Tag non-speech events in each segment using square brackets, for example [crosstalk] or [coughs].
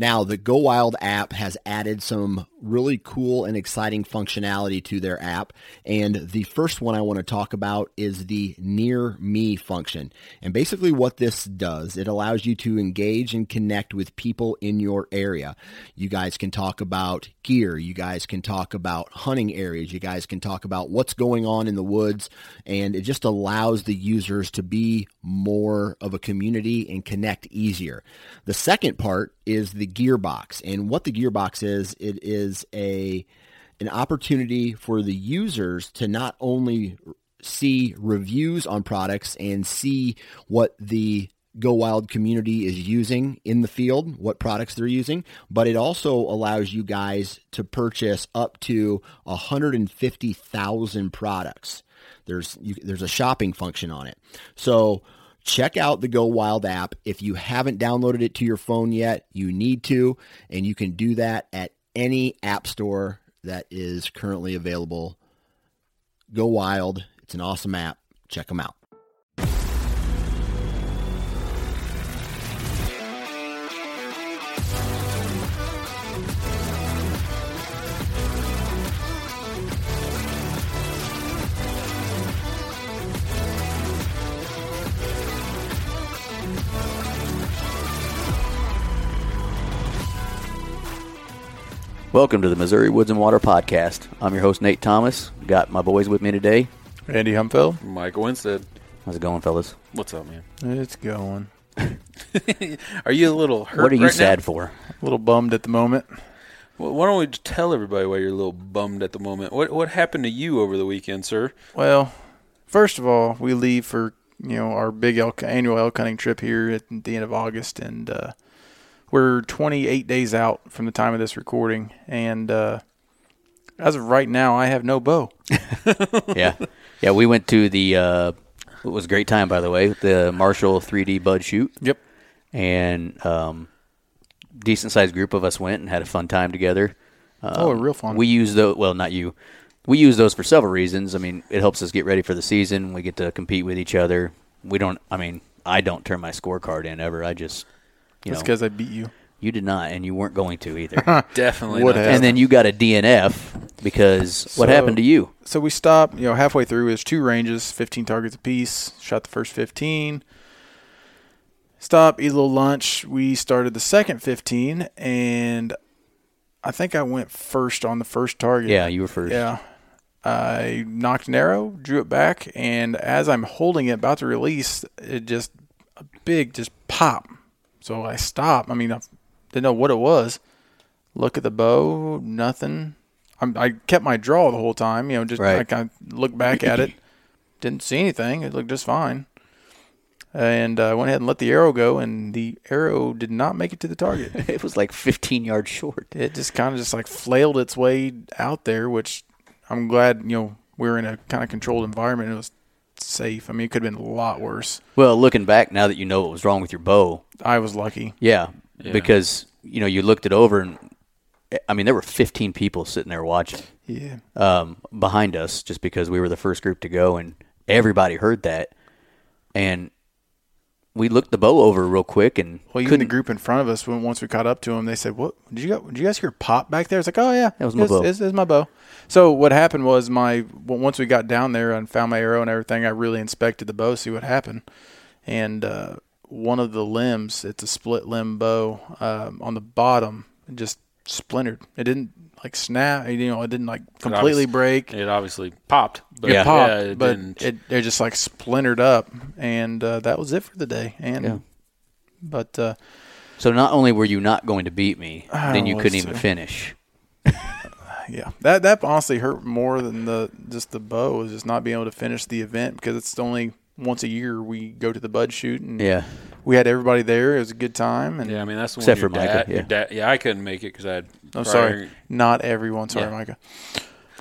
Now, the Go Wild app has added some really cool and exciting functionality to their app. And the first one I want to talk about is the Near Me function. And basically, what this does, it allows you to engage and connect with people in your area. You guys can talk about gear. You guys can talk about hunting areas. You guys can talk about what's going on in the woods. And it just allows the users to be more of a community and connect easier. The second part is the gearbox. And what the gearbox is, it is a an opportunity for the users to not only see reviews on products and see what the Go Wild community is using in the field, what products they're using, but it also allows you guys to purchase up to 150,000 products. There's you, there's a shopping function on it. So check out the Go Wild app. If you haven't downloaded it to your phone yet, you need to, and you can do that at any app store that is currently available. Go Wild. It's an awesome app. Check them out. Welcome to the Missouri Woods and Water Podcast. I'm your host, Nate Thomas. Got my boys with me today. Andy Humphill. Michael Winstead. How's it going, fellas? What's up, man? It's going. [laughs] Are you a little hurt? what are you right sad now? for? A little bummed at the moment. Well, why don't we tell everybody why you're a little bummed at the moment? What What happened to you over the weekend, sir? Well, first of all, we leave for you know our big elk annual elk hunting trip here at the end of August, and uh, we're 28 days out from the time of this recording. And uh, as of right now, I have no bow. [laughs] yeah, yeah. We went to the. Uh, it was a great time, by the way. The Marshall 3D Bud Shoot, Yep. and um, decent sized group of us went and had a fun time together. Um, Oh, real fun. We use those. Well, not you. We use those for several reasons. I mean, it helps us get ready for the season. We get to compete with each other. We don't. I mean, I don't turn my scorecard in ever. I just, you That's because I beat you. you did not, and you weren't going to either. [laughs] Definitely Would not. have. and then you got a DNF because what So- happened to you? So we stopped, you know, halfway through. It was two ranges, 15 targets apiece. Shot the first 15. Stop, eat a little lunch. We started the second 15, and I think I went first on the first target. Yeah, you were first. Yeah. I knocked an arrow, drew it back, and as I'm holding it, about to release, it just a big just pop. So I stopped. I mean, I didn't know what it was. Look at the bow, nothing. I'm, I kept my draw the whole time. You know, just I Right. kind of looked back at it, [laughs] didn't see anything. It looked just fine, and I uh, went ahead and let the arrow go, and the arrow did not make it to the target. [laughs] It was like 15 yards short. it just kind of just like flailed its way out there, which I'm glad you know we were in a kind of controlled environment. It was safe. I mean, it could have been a lot worse. Well, looking back now that you know what was wrong with your bow, I was lucky. yeah, Yeah. because you know you looked it over and I mean there were 15 people sitting there watching Yeah, um, behind us just because we were the first group to go and everybody heard that and we looked the bow over real quick and well, even couldn't the group in front of us, when once we caught up to them, they said, "What did you got? Did you guys hear pop back there?" It's like, "Oh yeah, That was my it's, bow." It's, it's my bow." So what happened was my well, once we got down there and found my arrow and everything, I really inspected the bow, see what happened, and uh, one of the limbs, it's a split limb bow um, on the bottom, just splintered. It didn't like snap. You know, it didn't like completely obvious- break. It obviously popped, but It Yeah. popped, yeah, it but didn't. it it just like splintered up, and uh, that was it for the day. And Yeah. but uh, So not only were you not going to beat me, then you couldn't let's even see. finish. [laughs] yeah, that that honestly hurt more than the just the bow was just not being able to finish the event because it's the only once a year we go to the bud shoot and Yeah. we had everybody there. It was a good time and yeah, I mean that's the Except one for Micah, dad, yeah. dad- yeah, I couldn't make it because I had. I'm prior- sorry, not everyone. Sorry, Yeah. Micah.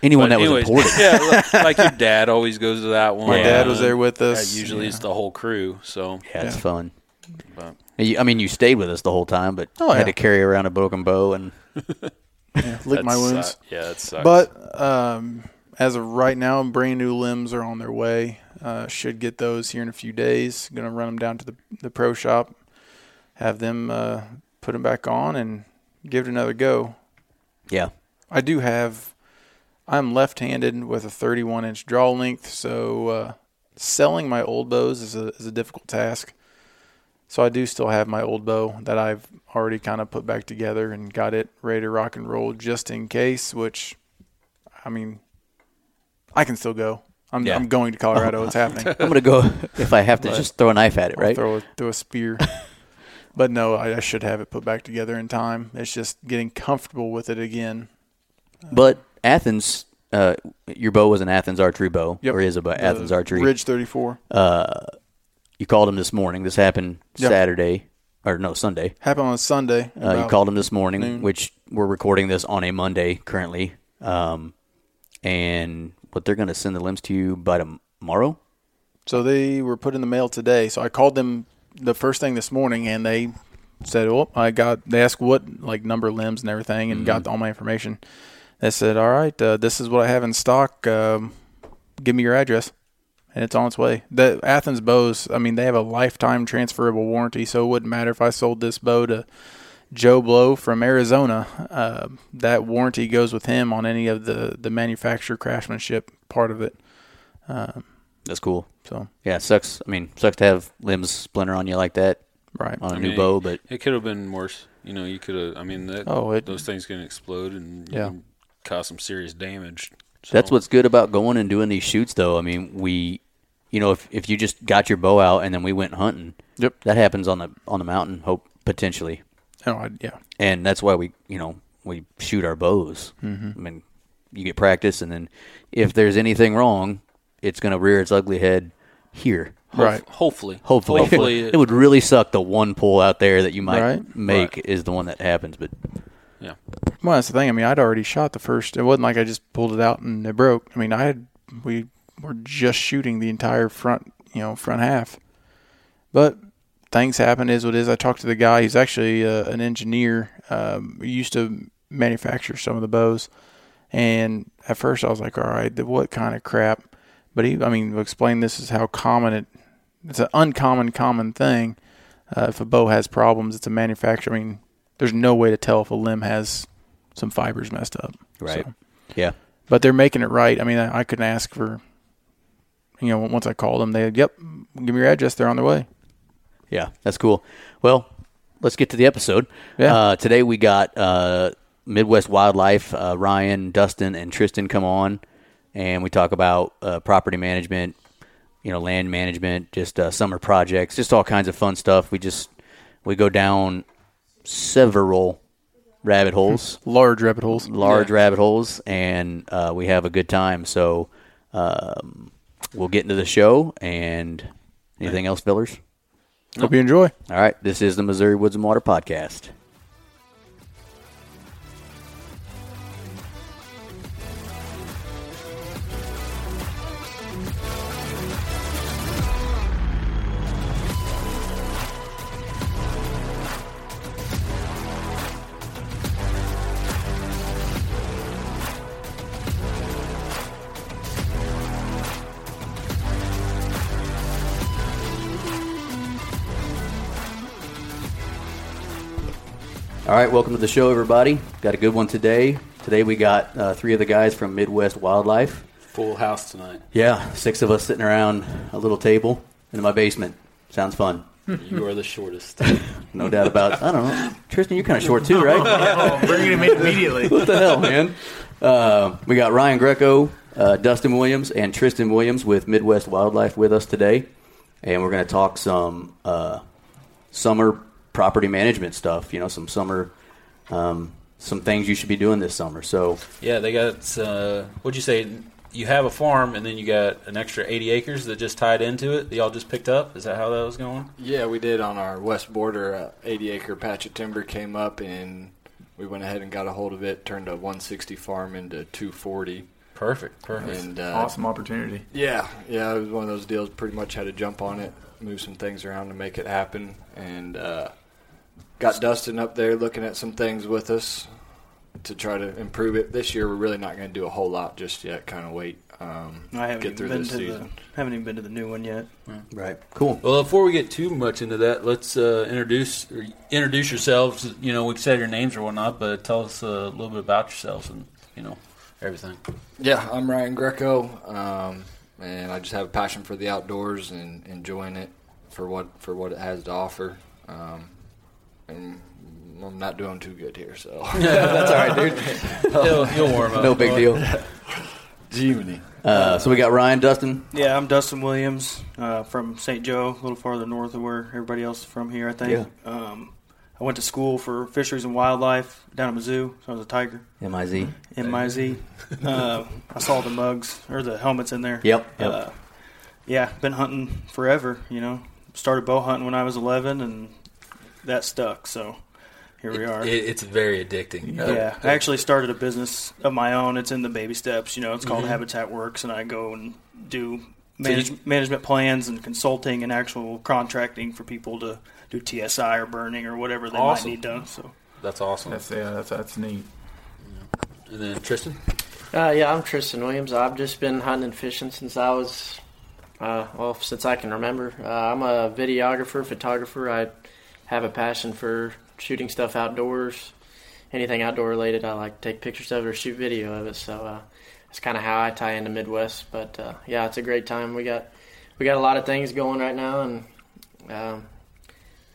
Anyone But that anyways, was important. [laughs] yeah, like, like your dad always goes to that one. My dad was there with Yeah, us. usually Yeah. it's the whole crew. So Yeah, it's fun. But- I mean, you stayed with us the whole time, but Oh, had yeah. to carry around a broken bow and [laughs] yeah, lick my wounds. suck- Yeah, that sucks. But um, as of right now, brand new limbs are on their way. Uh, should get those here in a few days. Going to run them down to the, the pro shop, have them uh, put them back on, and give it another go. yeah, I do have. I'm left-handed with a 31 inch draw length, so uh, selling my old bows is a is a difficult task. So I do still have my old bow that I've already kind of put back together and got it ready to rock and roll just in case. Which, I mean, I can still go. I'm Yeah. I'm going to Colorado. It's [laughs] happening. I'm gonna go [laughs] if I have to But- just throw a knife at it, I'll right? throw a, throw a spear. [laughs] but no, I, I should have it put back together in time. It's just getting comfortable with it again. But Athens, uh, your bow was an Athens archery bow, Yep. or is a bow, The Athens archery. Ridge 34. Uh, you called him this morning. This happened Yeah. Saturday, or no Sunday. Happened on Sunday. Uh, you called him this morning, noon. which we're recording this on a Monday currently. Um, and what they're gonna send the limbs to you by tomorrow. So they were put in the mail today. So I called them the first thing this morning, and they said, "Oh, I got." They asked what like number of limbs and everything, and got all my information. They said, "All right, uh, this is what I have in stock. Um, give me your address." And it's on its way. The Athens bows, I mean, they have a lifetime transferable warranty, so it wouldn't matter if I sold this bow to Joe Blow from Arizona. Uh, that warranty goes with him on any of the the manufacturer craftsmanship part of it. Um, That's cool. so Yeah, sucks. I mean, sucks to have limbs splinter on you like that right. on a I new mean, bow, but it could have been worse. You know, you could have. I mean, that, Oh, it, those things can explode and Yeah. can cause some serious damage. So, That's what's good about going and doing these shoots, though. I mean, we, you know, if if you just got your bow out and then we went hunting, Yep. that happens on the on the mountain, hope potentially, Oh, I, yeah. and that's why we, you know, we shoot our bows. Mm-hmm. I mean, you get practice, and then if there's anything wrong, it's going to rear its ugly head here. Hope- Right. Hopefully, Hopefully, hopefully, [laughs] it would really suck. The one pull out there that you might Right. make Right. is the one that happens, but yeah. Well, that's the thing. I mean, I'd already shot the first. It wasn't like I just pulled it out and it broke. I mean, I had we were just shooting the entire front, you know, front half. But things happen. Is what is. I talked to the guy. He's actually uh, an engineer. Um, used to manufacture some of the bows. And at first, I was like, "All right, what kind of crap?" But he, I mean, explain this is how common it. It's an uncommon, common thing. Uh, if a bow has problems, it's a manufacturer. I mean, there's no way to tell if a limb has some fibers messed up. right, So- yeah, but they're making it right. I mean, I, I couldn't ask for, you know, once I called them, they yep, give me your address. They're on their way. Yeah, that's cool. Well, let's get to the episode. Yeah. Uh, today we got uh, Midwest Wildlife. Uh, Ryan, Dustin, and Tristan come on, and we talk about uh, property management, you know, land management, just uh, summer projects, just all kinds of fun stuff. We just we go down several rabbit holes. Large rabbit holes. large rabbit holes, and uh, we have a good time. So um, we'll get into the show. And anything else, Villers? Hope you enjoy. All right, this is the Missouri Woods and Water Podcast. All right, welcome to the show, everybody. Got a good one today. Today we got uh, three of the guys from Midwest Wildlife. Full house tonight. Yeah, six of us sitting around a little table in my basement. Sounds fun. You are the shortest. [laughs] No doubt about it. I don't know. Tristan, you're kind of short too, right? [laughs] Oh, bringing him in immediately. what the hell, man? Uh, we got Ryan Greco, uh, Dustin Williams, and Tristan Williams with Midwest Wildlife with us today, and we're going to talk some uh, summer property management stuff. You know, some summer, um, some things you should be doing this summer. So, yeah, they got. Uh, what'd you say? You have a farm, and then you got an extra 80 acres that just tied into it. That y'all just picked up. Is that how that was going? Yeah, we did on our west border. A 80 acre patch of timber came up, and we went ahead and got a hold of it. Turned a 160 farm into 240. Perfect. Perfect. And uh, Awesome opportunity. Yeah, yeah, it was one of those deals. Pretty much had to jump on it, move some things around to make it happen, and uh, got Dustin up there looking at some things with us to try to improve it. This year, we're really not going to do a whole lot just yet. Kind of wait, um, I haven't get even through been this to season. the haven't even been to the new one yet. right, cool. Well, before we get too much into that, let's uh, introduce or introduce yourselves. You know, we said your names or whatnot, but tell us a little bit about yourselves and you know everything. Yeah, I'm Ryan Greco, um, and I just have a passion for the outdoors and enjoying it for what for what it has to offer. Um, and I'm not doing too good here, so [laughs] That's all right, dude. [laughs] He'll, he'll warm up. No big deal. [laughs] Jiminy. Uh, so we got Ryan, Dustin. Yeah, I'm Dustin Williams uh, from St. Joe, a little farther north of where everybody else is from here. I think. Um, I went to school for fisheries and wildlife down at Mizzou, so I was a tiger. M-I-Z. MIZ. uh, I saw the mugs or the helmets in there. Yep, yep. Uh, yeah, been hunting forever. You know, started bow hunting when I was 11, and that stuck. So here we are. It, it's very addicting. Yeah, I actually started a business of my own. It's in the baby steps. You know, it's Mm-hmm. called Habitat Works, and I go and do So you- management plans and consulting and actual contracting for people to do TSI or burning or whatever they Awesome. might need done. So That's awesome. That's yeah, that's that's neat. And then Tristan. Uh, yeah, I'm Tristan Williams. I've just been hunting and fishing since I was, uh, well, since I can remember. Uh, I'm a videographer, photographer. I have a passion for shooting stuff outdoors, anything outdoor related. I like to take pictures of it or shoot video of it. So uh, that's kind of how I tie into Midwest. But uh, yeah, it's a great time. We got we got a lot of things going right now, and um,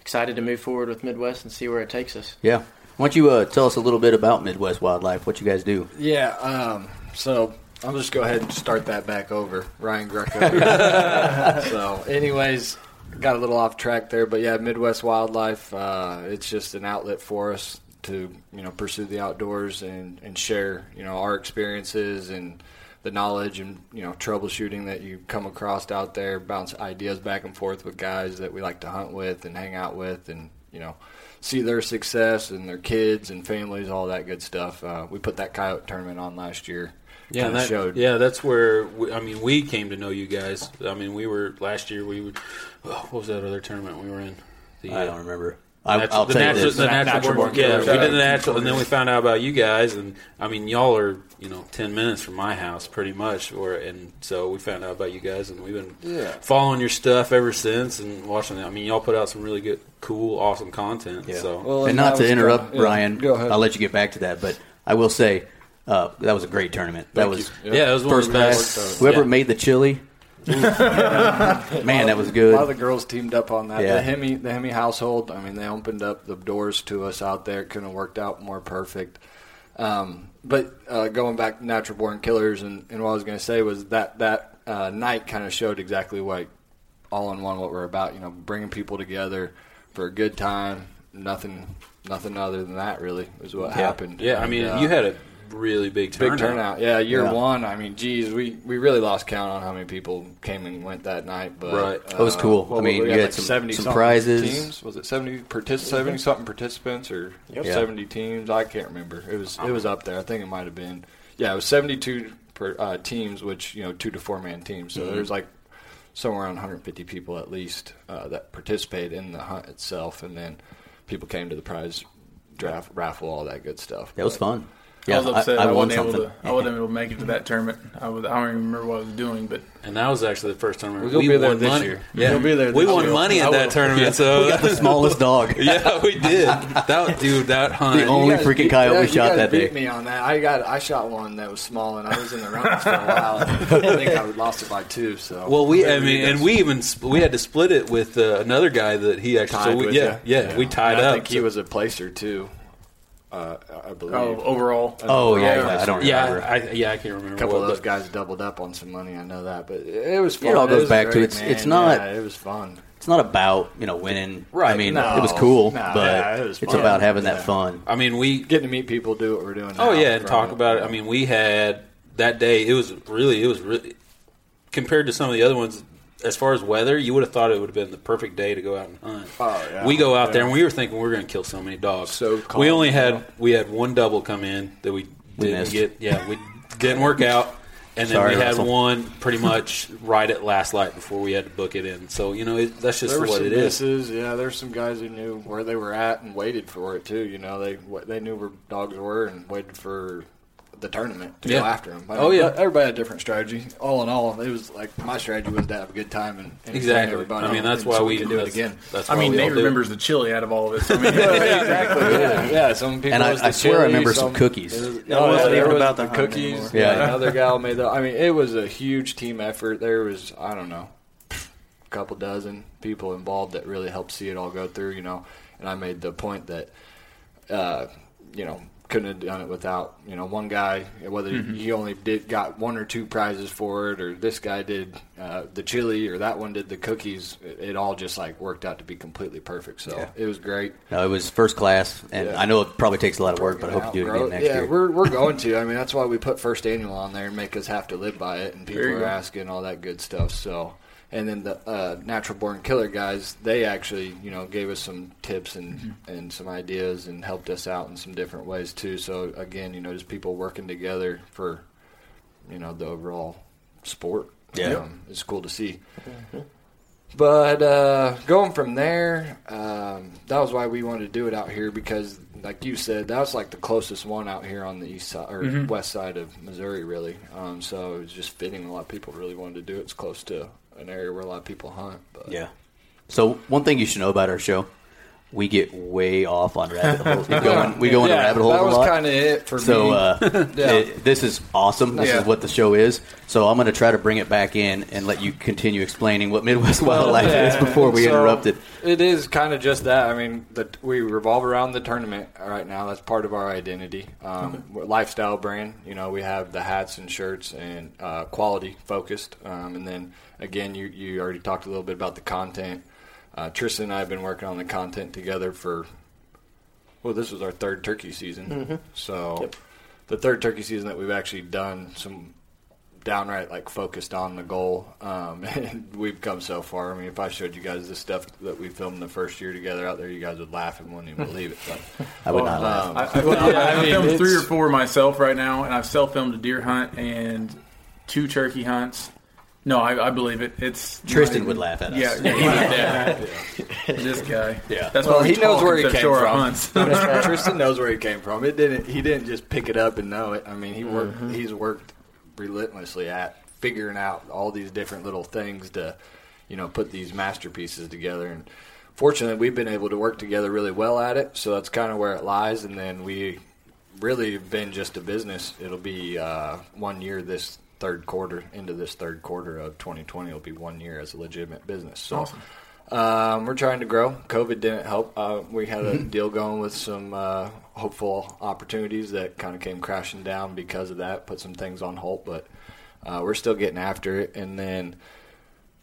excited to move forward with Midwest and see where it takes us. Yeah. Why don't you uh, tell us a little bit about Midwest Wildlife? What you guys do? Yeah, um, so I'll just go ahead and start that back over. Ryan Greco. [laughs] so, anyways, got a little off track there, but yeah, Midwest Wildlife. Uh, it's just an outlet for us to you know pursue the outdoors and and share you know our experiences and the knowledge and you know troubleshooting that you come across out there. Bounce ideas back and forth with guys that we like to hunt with and hang out with, and you know see their success and their kids and families, all that good stuff. Uh, we put that coyote tournament on last year. Yeah, that, showed. yeah, that's where we, I mean we came to know you guys. I mean, we were last year. We would oh, what was that other tournament we were in? The, I uh, don't remember. I, Natural- I'll the tell you this. the natural, Natural born born yeah, we did the natural, and then we found out about you guys, and I mean, y'all are you know ten minutes from my house, pretty much, or and so we found out about you guys, and we've been Yeah. following your stuff ever since, and watching it. I mean, y'all put out some really good, cool, awesome content. Yeah. So Well, and that not to was interrupt, kinda- yeah, go ahead. I'll let you get back to that, but I will say uh, that was a great tournament. that was you. yeah, it was one first of the pass. best. Whoever Yeah. made the chili, [laughs] man, that was good. A lot of the girls teamed up on that. Yeah. The Hemi, the Hemi household. I mean, they opened up the doors to us out there. It couldn't have worked out more perfect. Um, but uh, going back to Natural Born Killers, and, and what I was going to say was that that uh, night kind of showed exactly what all in one what we're about. You know, bringing people together for a good time. Nothing, nothing other than that really was what happened. yeah, I And, mean, uh, you had a really big turnout. Big turnout. Yeah, year Yeah. one. I mean, geez, we, we really lost count on how many people came and went that night. But Right. That was cool. what I mean, we you had had like some- 70 some prizes. Teams was it seventy partic- seventy something participants or Yep. Yeah. seventy teams? I can't remember. It was it was up there. I think it might have been. Yeah, it was seventy two per uh, teams, which you know two to four man teams. So Mm-hmm. there's like somewhere around 150 people at least uh, that participate in the hunt itself, and then people came to the prize draft raffle, all that good stuff. It was But- fun. I was I- upset. I I, won wasn't able something. to. I wasn't able to make it to that tournament. I was. I don't even remember what I was doing, but And that was actually the first time We'll be there won this money. year. Yeah, We'll be there we won year. money at that will. tournament. So [laughs] we got the [laughs] smallest dog. [laughs] yeah, we did. That dude, that hunt. The only You guys freaking beat- coyote yeah, we shot guys that beat day. me on that. I got I shot one that was small, and I was in the runnings for a while. I think I lost it by two. So Well, we, I mean, and we even sp- we had to split it with uh, another guy that he actually. tied so we, with yeah, you. yeah, we tied up. I think he was a placer too. Uh, I believe. oh, overall, Oh yeah, Yeah. yeah, I don't Yeah, remember. I, yeah, I can't remember. a couple what, of those but- guys doubled up on some money. I know that, but it was fun. It all goes was back to it's- man. it's not- Yeah, it was fun. It's not about you know winning. Right. I mean, no. it was cool, No, but yeah, it was it's about having that fun. I mean, we. Getting to meet people, do what we're doing. Oh yeah, and from talk about it. I mean, we had that day. It was really, it was really compared to some of the other ones. As far as weather, you would have thought it would have been the perfect day to go out and hunt. Oh, yeah. We go out there and we were thinking we are going to kill so many dogs. So calm, we only had know? we had one double come in that we We didn't missed. get. Yeah, we didn't work out, and then Sorry, we had Russell. one pretty [laughs] much right at last light before we had to book it in. So you know it, that's just there what some it is. misses. Yeah, there's some guys who knew where they were at and waited for it too. You know, they they knew where dogs were and waited for the tournament to Yeah. go after them. Oh, yeah. everybody had a different strategy. All in all, it was like my strategy was to have a good time and, and Exactly. Everybody I mean, that's why so we could do it again. That's I mean, we Nate remembers the chili out of all of us. I mean, [laughs] exactly. Yeah, yeah. Some people And I- it was the I swear I remember some some cookies. it was- It oh, wasn't yeah, even was about the the cookies. Yeah. Yeah, another gal made the. I mean, it was a huge team effort. There was I don't know, a couple dozen people involved that really helped see it all go through. You know, and I made the point that, uh, you know. Couldn't have done it without you know one guy. Whether he only did got one or two prizes for it, or this guy did uh, the chili, or that one did the cookies. It, it all just like worked out to be completely perfect. So Yeah. it was great. No, it was first class, and Yeah. I know it probably takes a lot of work, but I hope you do it Outgrow again next yeah, year. we're we're going to. I mean, that's why we put first annual on there and make us have to live by it, and people There are go. asking all that good stuff. So, and then the uh, natural born killer guys, they actually you know gave us some tips and Mm-hmm. and some ideas and helped us out in some different ways too. So again, you know, just people working together for you know the overall sport. Yeah. um, it's cool to see. But uh, going from there, um, that was why we wanted to do it out here because, like you said, that was like the closest one out here on the east side or Mhm. west side of Missouri, really. Um, so it was just fitting. A lot of people really wanted to do it. It's close to an area where a lot of people hunt. But Yeah. So one thing you should know about our show, we get way off on rabbit holes. We go, in, we go into [laughs] Yeah, rabbit holes That was kind of it for So me. uh, [laughs] Yeah. it- this is awesome. This Yeah. is what the show is. So I'm going to try to bring it back in and let you continue explaining what Midwest Wildlife is before we So, interrupt it. It is kind of just that. I mean, the, we revolve around the tournament right now. That's part of our identity. Um, we're lifestyle brand. You know, we have the hats and shirts and uh, quality focused. Um, and then again, you you already talked a little bit about the content. Uh, Tristan and I have been working on the content together for. Well, this was our third turkey season. So, the third turkey season that we've actually done some downright like focused on the goal. Um, [laughs] and we've come so far. I mean, if I showed you guys the stuff that we filmed the first year together out there, you guys would laugh and wouldn't even believe it. But, [laughs] I would not laugh. um, I, I, well, [laughs] I, I have mean, filmed three or four myself right now, and I've self filmed a deer hunt and two turkey hunts. No, I, I believe it. It's Tristan not would laugh at us. Yeah, yeah, he would. [laughs] this guy. Yeah. that's Well, why we he knows where he came of from. hunts. [laughs] [laughs] Tristan knows where he came from. It didn't. He didn't just pick it up and know it. I mean, he worked. Mm-hmm. He's worked relentlessly at figuring out all these different little things to, you know, put these masterpieces together. And fortunately, we've been able to work together really well at it. So that's kind of where it lies. And then we really have been just a business. It'll be uh, one year this third quarter into this third quarter of 2020. It'll be one year as a legitimate business. So. Awesome. Um, we're trying to grow. COVID didn't help. Uh, we had a deal going with some uh, hopeful opportunities that kind of came crashing down because of that. Put some things on hold, but uh, we're still getting after it. And then,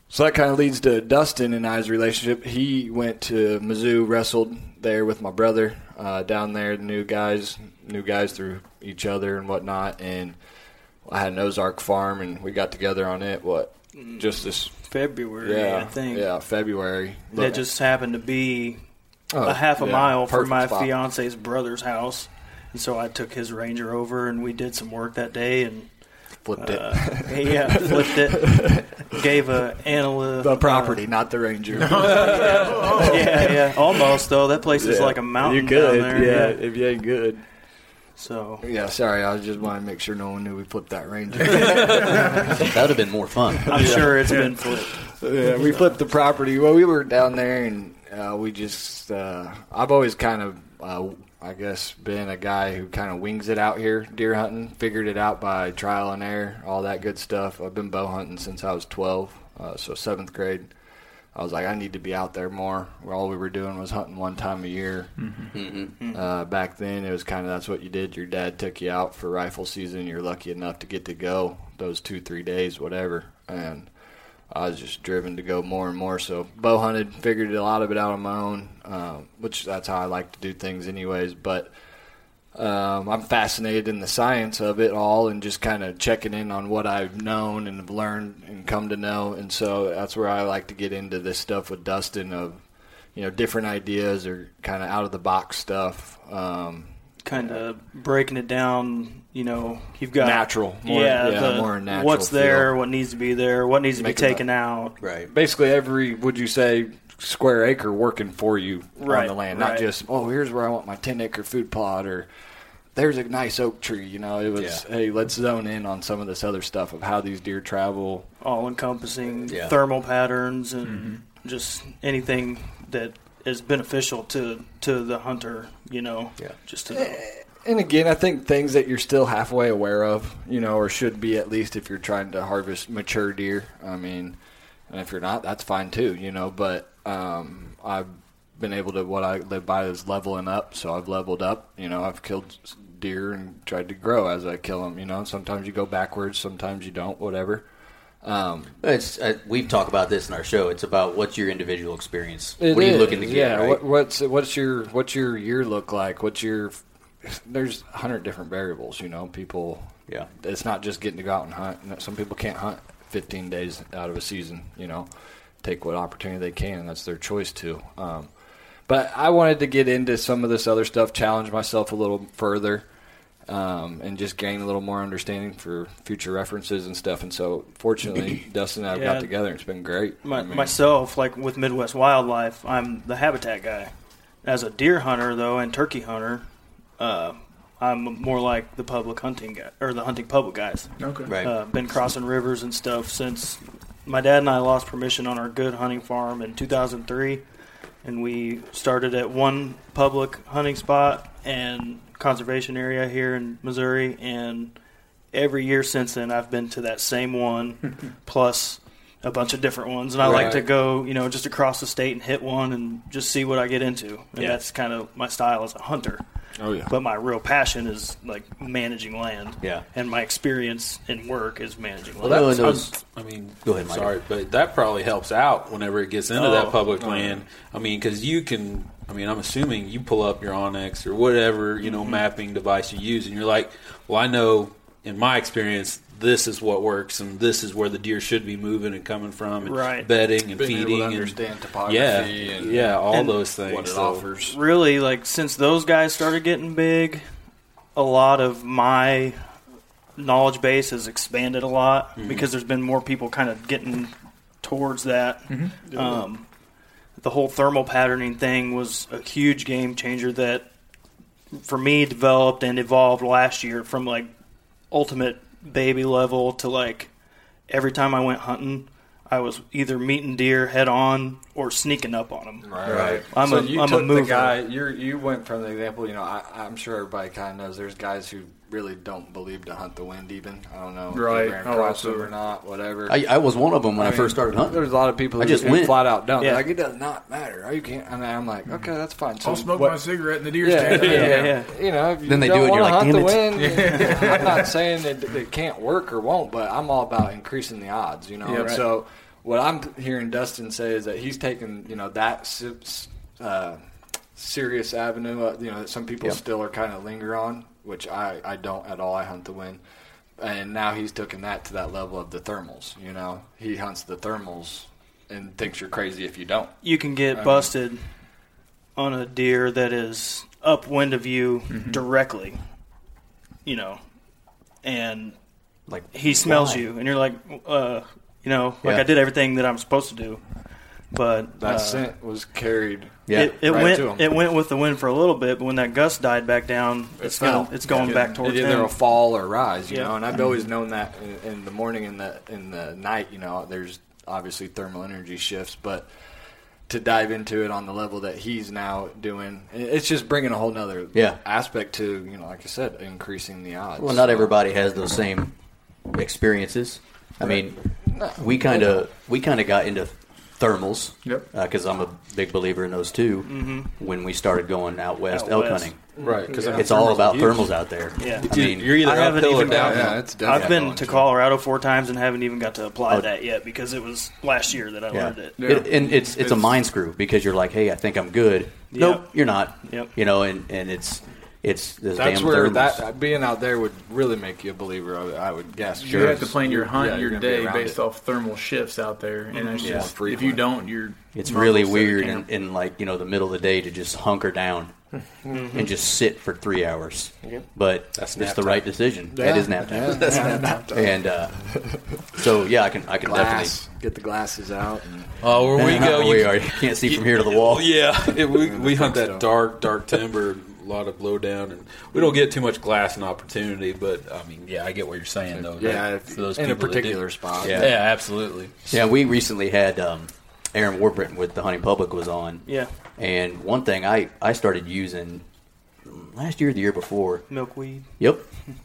so that kind of leads to Dustin and I's relationship. He went to Mizzou, wrestled there with my brother uh, down there. New guys, new guys through each other and whatnot. And I had an Ozark farm, and we got together on it. What? Just this February, yeah, I think. Yeah, February. That just happened to be Oh, a half a yeah, mile from my spot. fiance's brother's house. And so I took his Ranger over and we did some work that day and flipped uh, it. [laughs] yeah, flipped it. Gave a analyst the property, not the ranger. [laughs] [laughs] yeah, yeah, almost though. That place is like a mountain You could, down there. yeah, if you ain't good. So Yeah, sorry. I was just wanting to make sure no one knew we flipped that Ranger. [laughs] That would have been more fun. I'm sure it's been flipped. yeah, we flipped the property. Well, we were down there, and uh, we just. Uh, I've always kind of, uh, I guess, been a guy who kind of wings it out here, deer hunting. Figured it out by trial and error, all that good stuff. I've been bow hunting since I was 12, uh, so seventh grade. I was like, I need to be out there more. Where all we were doing was hunting one time a year. Uh, back then, it was kind of that's what you did. Your dad took you out for rifle season. You're lucky enough to get to go those two, three days, whatever. And I was just driven to go more and more. So bow hunted, figured a lot of it out on my own, um, which that's how I like to do things, anyways. But um, I'm fascinated in the science of it all and just kind of checking in on what I've known and have learned and come to know. And so that's where I like to get into this stuff with Dustin of, you know, different ideas or kind of out of the box stuff. Um, Kind of breaking it down. You know, you've got Natural, more- yeah, yeah, the- more natural What's there? feel. What needs to be there? What needs to Make be it taken out? Right. basically every, would you say, square acre working for you on the land, not right. just, oh, here's where I want my 10 acre food plot or there's a nice oak tree. You know, it was, Yeah. hey, let's zone in on some of this other stuff of how these deer travel. all encompassing Yeah. thermal patterns and Mm-hmm. just anything that is beneficial to to the hunter. You know, Yeah. just to know. And again, I think things that you're still halfway aware of, you know, or should be at least if you're trying to harvest mature deer. I mean, and if you're not, that's fine too, you know. But um, I've been able to what I live by is leveling up. So I've leveled up. You know, I've killed deer and tried to grow as I kill them. You know, sometimes you go backwards, sometimes you don't. Whatever. Um, It's uh, we've talked about this in our show. It's about what's your individual experience. What are you is, looking to get? Yeah. right? What, what's what's your what's your year look like? What's your there's a hundred different variables. You know, people. Yeah. It's not just getting to go out and hunt. Some people can't hunt 15 days out of a season. You know, take what opportunity they can. That's their choice to. Um, but I wanted to get into some of this other stuff, challenge myself a little further, um, and just gain a little more understanding for future references and stuff. And so, fortunately, [clears throat] Dustin and I Yeah. got together. and It's been great. My, I mean, myself, like with Midwest Wildlife, I'm the habitat guy. As a deer hunter, though, and turkey hunter, uh, I'm more like the public hunting guy or the hunting public guys. Okay. Right. Uh, been crossing rivers and stuff since my dad and I lost permission on our good hunting farm in 2003, and we started at one public hunting spot and conservation area here in Missouri, and every year since then I've been to that same one, [laughs] plus a bunch of different ones, and I like to go, you know, just across the state and hit one and just see what I get into, and Yeah. that's kind of my style as a hunter. Oh yeah. But my real passion is like managing land. Yeah. And my experience in work is managing land. Well, That's, no, those- I mean, Go ahead, Mike. sorry, but that probably helps out whenever it gets into Oh, that public land. I mean, because you can. I mean, I'm assuming you pull up your onX or whatever you Mm-hmm. know mapping device you use, and you're like, "Well, I know in my experience, this is what works, and this is where the deer should be moving and coming from, and Right. bedding and Being able feeding, to and understand topography yeah, and yeah, all and those things. what it So- offers. really like since those guys started getting big, a lot of my knowledge base has expanded a lot because there's been more people kind of getting towards that. Um, the whole thermal patterning thing was a huge game changer that for me developed and evolved last year from like ultimate baby level to like every time I went hunting I was either meeting deer head on or sneaking up on them. Right. right. I'm so a- you I'm a took mover. the guy. You you went from the example. You know, I, I'm sure everybody kind of knows. There's guys who really don't believe to hunt the wind. Even I don't know, if Right. ran Oh, across them absolutely. or not. Whatever. I, I was one of them when I, mean, first started hunting. There's a lot of people I who just just went. flat out don't. Yeah. Like it does not matter. Oh, you can't. And I'm like, okay, that's fine. So I'll smoke what- my cigarette in the deer Yeah, stand. yeah, yeah. You know, if you Then they don't do it, you're wanna like, hunt the "Damn wind, [laughs] I'm not saying that it can't work or won't, but I'm all about increasing the odds. You know, Yeah, And right. So what I'm hearing Dustin say is that he's taking you know that uh, serious avenue. Uh, you know, that some people Yep. still are kind of linger on, which I I don't at all. I hunt the wind. And now he's taken that to that level of the thermals. You know, he hunts the thermals and thinks you're crazy if you don't. you can get Um, busted on a deer that is upwind of you Mm-hmm. directly, you know, and Like he smells why? you, and you're like, uh, you know, like Yeah. I did everything that I'm supposed to do, but That uh, scent was carried. Yeah. it, it right went to 'em. it went with the wind for a little bit, but when that gust died back down, it's fell. going it's going Yeah. back towards It's either him. a fall or rise, you Yeah. know. And I've always known that in, in the morning and the in the night, you know. There's obviously thermal energy shifts, but to dive into it on the level that he's now doing, it's just bringing a whole nother Yeah. aspect to you know, like I said, increasing the odds. Well, not everybody has those same experiences. I mean, we kind of we kind of got into thermals. Yep. Because I'm a big believer in those too. Mm-hmm. When we started going out west Out elk west. hunting, right? Because it's all about thermals out there. Yeah. I mean, You're either I haven't uphill or even got- downhill. Yeah, it's definitely I've been going to Colorado four times and haven't even got to apply Oh. that yet because it was last year that I Yeah. learned it. It- and it's it's a mind screw because you're like, hey, I think I'm good. Yep. Nope, you're not. Yep. You know, and and it's it's this That's damn where thermals. that being out there would really make you a believer. I would, I would guess. You have to plan your hunt, Yeah, your day based it. off thermal shifts out there, and it's Yeah. just More if you don't, you're It's really well sit at weird in, in like you know the middle of the day to just hunker down and just sit for three hours. But That's it's the time. right decision. Yeah. It is nap time. Yeah, yeah, nap time. [laughs] And uh, so yeah, I can I can glass. Get the glasses out. And, Oh, where we definitely. go, [laughs] we you, are. You can't see from here to the [laughs] wall. Yeah, it, we we hunt that stuff. dark, dark timber, a lot of blowdown, and we don't get too much glass and opportunity. But I mean, yeah, I get what you're saying though. yeah, that- if, for those in a people that particular spot. Yeah. Yeah, absolutely. Yeah, we recently had um, Aaron Warburton with the Hunting Public was on. Yeah, And one thing I, I started using last year the year before. milkweed. Yep.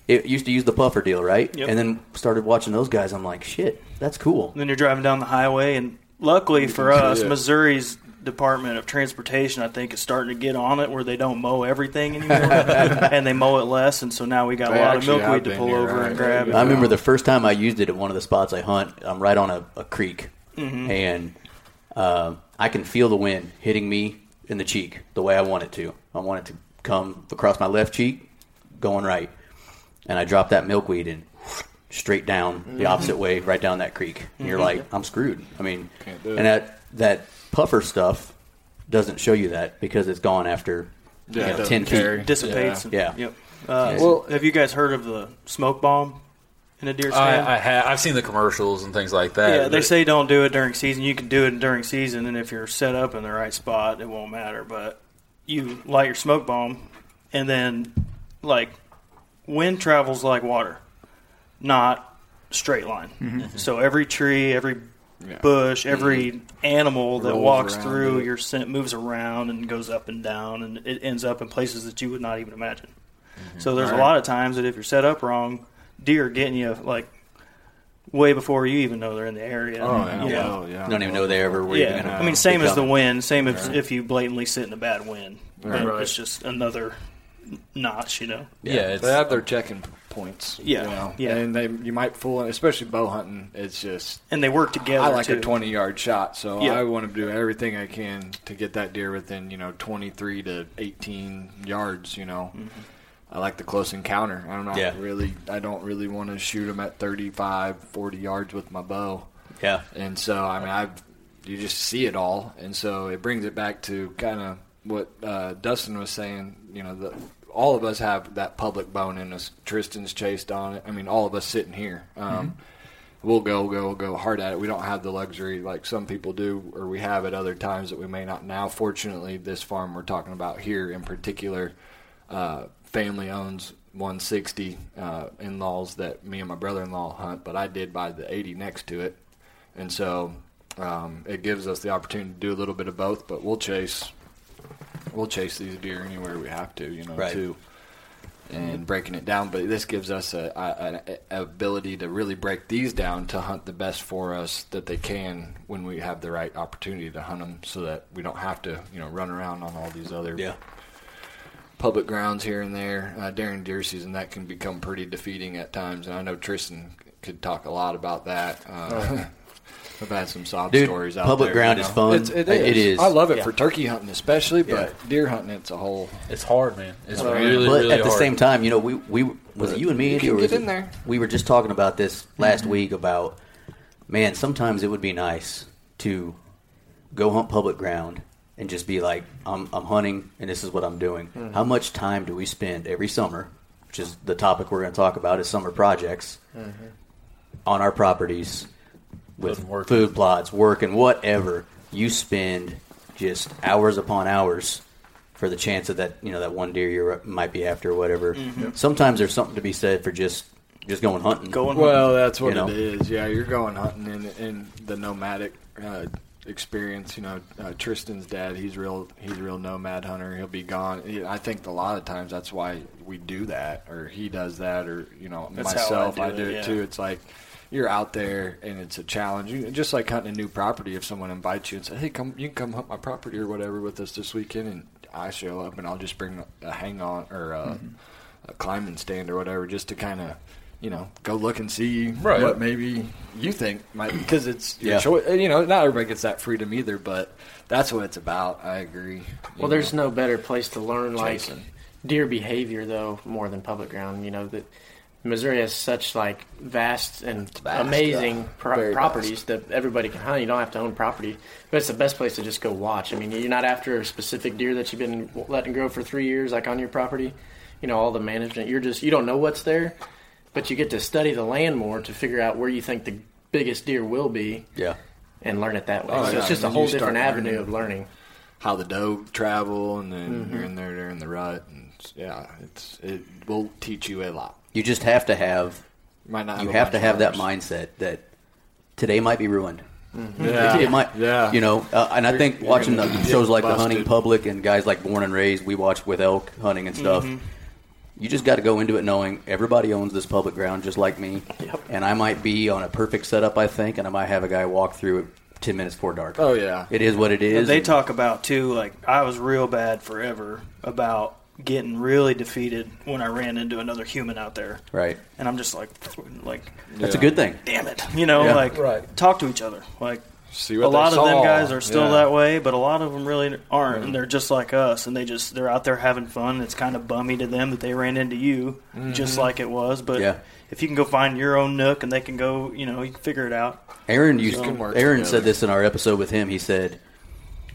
It used to use the puffer deal, right? Yep. And then started watching those guys. I'm like, shit, that's cool. And then you're driving down the highway, and luckily for us, it. Missouri's Department of Transportation, I think, is starting to get on it where they don't mow everything [laughs] anymore, and they mow it less, and so now we got They a lot of milkweed to pull here, over right? and grab. I remember the first time I used it at one of the spots I hunt. I'm right on a, a creek, Mm-hmm. and uh, I can feel the wind hitting me in the cheek the way I want it to. I want it to come across my left cheek, going right, and I drop that milkweed and straight down Mm-hmm. the opposite way, right down that creek. And you're like, I'm screwed. I mean, Can't do and that that puffer stuff doesn't show you that because it's gone after Yeah, you it know, doesn't ten carry. feet. dissipates. Yeah. Yep. Uh, Well- have you guys heard of the smoke bomb in a deer stand? I, I have. I've seen the commercials and things like that. yeah, they but- say don't do it during season. You can do it during season, and if you're set up in the right spot, it won't matter. But you light your smoke bomb, and then like wind travels like water, not straight line. So every tree, every Yeah. bush, mm-hmm. every animal that Rolls walks around through it. your scent moves around and goes up and down, and it ends up in places that you would not even imagine. Mm-hmm. So there's a lot of times that if you're set up wrong, deer are getting you like way before you even know they're in the area. Oh yeah. you know? well, yeah. You don't even know they ever were Yeah, even gonna I mean, same as the wind. Same as if you blatantly sit in a bad wind. But Right. It's just another notch, you know. Yeah, it's, They have their checking points. Yeah, you know? yeah. And they you might fool, especially bow hunting. It's just And they work together. I like too. a 20 yard shot, so Yeah. I want to do everything I can to get that deer within, you know, 23 to 18 yards, you know. I like the close encounter. I don't know. Yeah. really, I don't really want to shoot them at 35, 40 yards with my bow. Yeah. And so, I mean, I've, you just see it all. And so it brings it back to kind of what uh, Dustin was saying, you know, the, all of us have that public bone in us. Tristan's chased on it. I mean, all of us sitting here. Um, We'll go, go, go hard at it. We don't have the luxury like some people do, or we have at other times that we may not now. Fortunately, this farm we're talking about here in particular, uh, family owns 160 uh, in-laws that me and my brother-in-law hunt, but I did buy the 80 next to it, and so um, it gives us the opportunity to do a little bit of both. But we'll chase, we'll chase these deer anywhere we have to, you know, Right. too, and breaking it down. But this gives us a, a, a ability to really break these down to hunt the best for us that they can when we have the right opportunity to hunt them, so that we don't have to, you know, run around on all these other Yeah. public grounds here and there uh, during deer season that can become pretty defeating at times and i know tristan could talk a lot about that uh, [laughs] i've had some sob Dude, stories out there. public there, ground you is fun. It's, it Uh, is. it is. i love it Yeah. for turkey hunting especially but Yeah. deer hunting it's a whole it's hard, man. It's Well, really, but really at the hard. same time, you know, we we was it you and me You Andy, can get in it- there. We were just talking about this last mm-hmm. week about man. Sometimes it would be nice to go hunt public ground and just be like, I'm I'm hunting and this is what I'm doing. Mm-hmm. How much time do we spend every summer, which is the topic we're going to talk about, is summer projects mm-hmm. on our properties with work. food plots, work, and whatever. you spend just hours upon hours for the chance of that you know that one deer you might be after or whatever. Sometimes there's something to be said for just just going hunting. Going Well, that's what You know? it is. Yeah, you're going hunting in, in the nomadic uh, experience. You know, uh, Tristan's dad, he's real. He's a real nomad hunter. He'll be gone. He- I think a lot of times that's why we do that, or he does that, or you know, That's how I myself, do I it, do it, yeah. too. It's like you're out there and it's a challenge. You, just like hunting a new property. If someone invites you and says, "Hey, come, you can come hunt my property or whatever with us this weekend," and I show up and I'll just bring a hang on or a, Mm-hmm. a climbing stand or whatever, just to kind of. You know, go look and see Right. what maybe you think might because it's your Yeah. choice. You know, not everybody gets that freedom either, but that's what it's about. I agree. Well, there's no better place to learn like deer behavior though more than public ground. You know that Missouri has such like vast and vast, amazing yeah. pro- properties that everybody can hunt. You don't have to own property, but it's the best place to just go watch. I mean, you're not after a specific deer that you've been letting grow for three years, like on your property. You know all the management. You're just you don't know what's there, but you get to study the land more to figure out where you think the biggest deer will be Yeah. and learn it that way. Oh, so yeah, it's just a whole different avenue learning. of learning. how the doe travel, and then Mm-hmm. you're in there during the rut, and yeah, it's it will teach you a lot. You just have to have You might not. you a have to have that mindset that today might be ruined. Yeah, It might, yeah. You know, uh, and I think You're watching the gonna get shows like the. Hunting Public and guys like Born and Raised, we watch with elk hunting and stuff. Mm-hmm. You just got to go into it knowing everybody owns this public ground just like me, and I might be on a perfect setup, I think, and I might have a guy walk through it ten minutes before dark. Oh yeah, It is what it is. They and- talk about too, like I was real bad forever about getting really defeated when I ran into another human out there, right. and I'm just like, like, That's a good thing. damn it, you know, Yeah. like Right. talk to each other, like. See what A lot they of them guys are still Yeah. that way, but a lot of them really aren't, and they're just like us, and they just they're out there having fun. It's kind of bummy to them that they ran into you, just mm-hmm. like it was. But Yeah. if you can go find your own nook, and they can go, you know, you can figure it out. Aaron used can work Aaron together. said this in our episode with him. He said